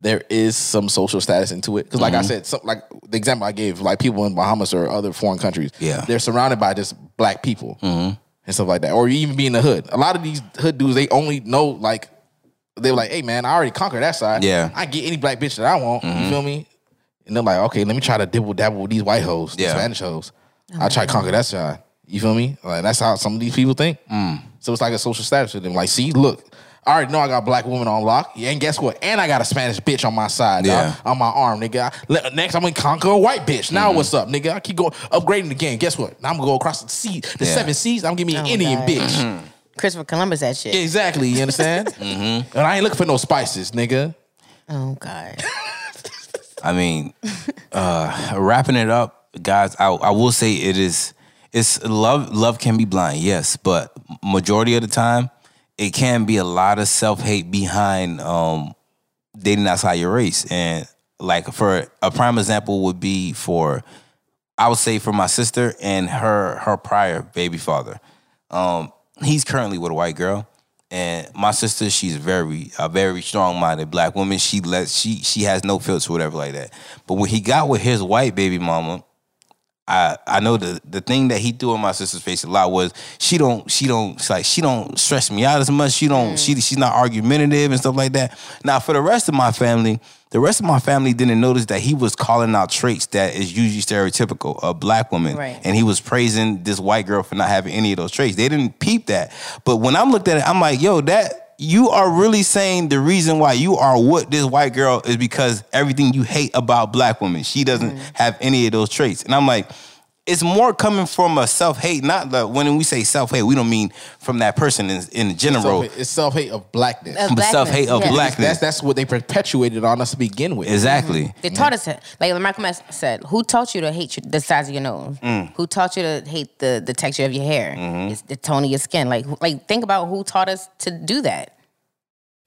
there is some social status into it. Because like I said, some, like the example I gave, like people in Bahamas or other foreign countries, Yeah. they're surrounded by just black people and stuff like that, or you even be in the hood. A lot of these hood dudes, they only know like. They're like, hey man, I already conquered that side. Yeah. I get any black bitch that I want. You feel me? And they're like, okay, let me try to dibble dabble with these white hoes, Yeah. Spanish hoes. I try to conquer that side. You feel me? Like that's how some of these people think. Mm. So it's like a social status to them. Like, see, look, I already know I got a black woman on lock. Yeah, and guess what? And I got a Spanish bitch on my side, Yeah. dog, on my arm, nigga. Let- Next, I'm gonna conquer a white bitch. Now, mm-hmm. what's up, nigga? I keep going upgrading the game. Guess what? Now I'm gonna go across the sea, the Yeah. seven seas. I'm gonna give me an Oh, Indian God. bitch. Mm-hmm. Christopher Columbus, that shit. Exactly. You understand? Mm-hmm. And I ain't looking for no spices, nigga. Oh God. I mean, uh, wrapping it up, guys. I, I will say it is. It's love. Love can be blind, yes, but majority of the time, it can be a lot of self hate behind um, dating outside your race. And like for a prime example would be for, I would say for my sister and her her prior baby father. Um, he's currently with a white girl. And my sister, she's very a very strong minded black woman. She lets she she has no filter, whatever like that. But when he got with his white baby mama, I I know the the thing that he threw in my sister's face a lot was she don't she don't like she don't stress me out as much. She don't she mm. she's not argumentative and stuff like that. Now for the rest of my family, the rest of my family didn't notice that he was calling out traits that is usually stereotypical of black women, Right. and he was praising this white girl for not having any of those traits. They didn't peep that, but when I'm looked at it, I'm like, yo, that you are really saying the reason why you are what this white girl is because everything you hate about black women, she doesn't mm. have any of those traits. And I'm like, it's more coming from a self hate, not the when we say self hate, we don't mean from that person in, in general, It's self hate of blackness. Of but self hate of yeah. blackness. That's that's what they perpetuated on us to begin with. exactly. They taught us it. Like Malcolm X said, who taught you to hate your, the size of your nose? Mm. Who taught you to hate the, the texture of your hair? Mm-hmm. It's the tone of your skin. Like, like think about who taught us to do that.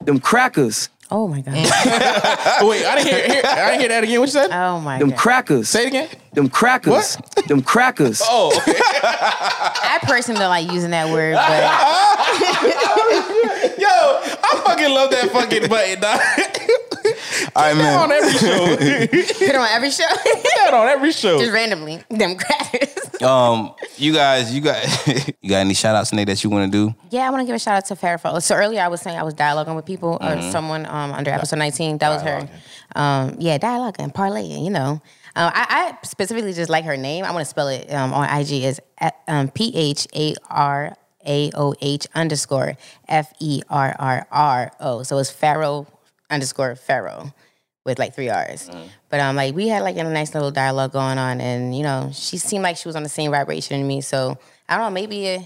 Them crackers. Oh my god. Wait, I didn't hear, hear I didn't hear that again. What you said? Oh my God. Them god. crackers. Say it again. Them crackers. Them crackers. Oh, okay. I personally don't like using that word, but Yo, I fucking love that fucking button, dog. All right, on every show. put it on every show. that on every show. Just randomly. Them crackers. Um, you guys, you got you got any shout outs today that you want to do? Yeah, I want to give a shout out to Farrah So earlier I was saying I was dialoguing with people or someone um, under episode 19. That was her. Um, yeah, dialoguing, parlaying, you know. Uh, I, I specifically just like her name. I want to spell it um, on IG is um, P H A R A O H underscore F E R R R O. So it's Pharaoh underscore Pharaoh with like three R's. But um, like we had like a nice little dialogue going on, and you know, she seemed like she was on the same vibration as me. So I don't know, maybe uh,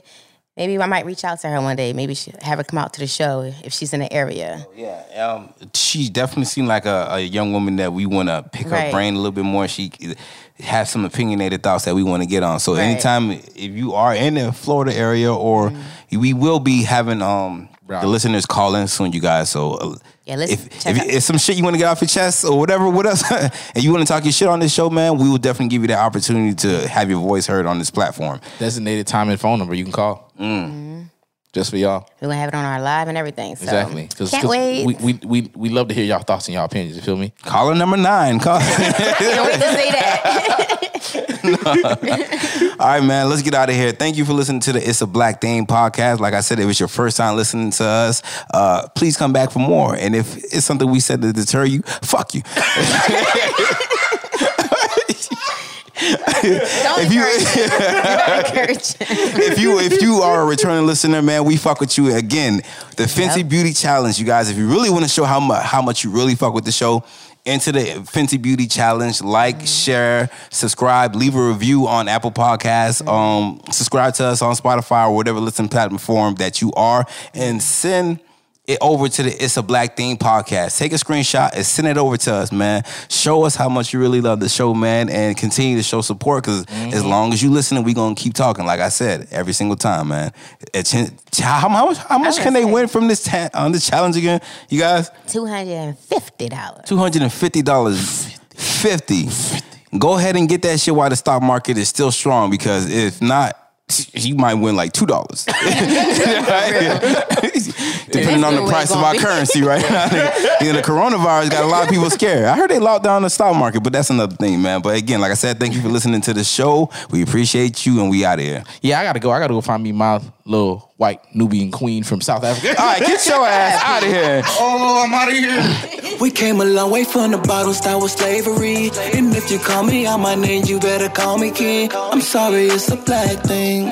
maybe I might reach out to her one day. Maybe she, have her come out to the show if she's in the area. Yeah, um, she definitely seemed like a, a young woman that we want to pick her brain a little bit more. She has some opinionated thoughts that we want to get on. So Right. anytime if you are in the Florida area, or Mm-hmm. we will be having um Right. the listeners call in soon, you guys. So uh, Yeah, let's if check if, out- if some shit you want to get off your chest or whatever with us, and you want to talk your shit on this show, man, we will definitely give you that opportunity to have your voice heard on this platform. Designated time and phone number you can call. Mm. Mm-hmm. Just for y'all. We're gonna have it on our live and everything. So Exactly. Cause, can't 'cause wait. We, we, we, we love to hear y'all thoughts and y'all opinions. You feel me? Caller number nine, call. can't wait to say that. All right, man, let's get out of here. Thank you for listening to the It's a Black Thing podcast. Like I said, if it's your first time listening to us, uh, please come back for more. And if it's something we said to deter you, fuck you. Don't If you- if you if you are a returning listener, man, we fuck with you again. The Fenty Yep. Beauty Challenge, you guys. If you really want to show how much how much you really fuck with the show, into the Fenty Beauty Challenge. Like, share, subscribe, leave a review on Apple Podcasts. Um, subscribe to us on Spotify or whatever listening platform that you are, and send it over to the It's a Black Thing podcast. Take a screenshot and send it over to us, man. Show us how much you really love the show, man, and continue to show support because as mm-hmm. long as you listening, we going to keep talking, like I said, every single time, man. How, much, how much can they win from this, ta- on this challenge again, you guys? Two hundred and fifty dollars. $250. 50. Go ahead and get that shit while the stock market is still strong because if not, you might win like two dollars, depending on the price of our it's gonna currency right now. you know, the coronavirus got a lot of people scared. I heard they locked down the stock market, but that's another thing, man. But again, like I said, thank you for listening to the show. We appreciate you, and we out of here. Yeah, I gotta go. I gotta go find me my little white Nubian queen from South Africa. All right, get your ass out of here. oh, I'm out of here. We came a long way from the bottom, start with slavery. And if you call me out my name, you better call me king. I'm sorry, it's a black thing.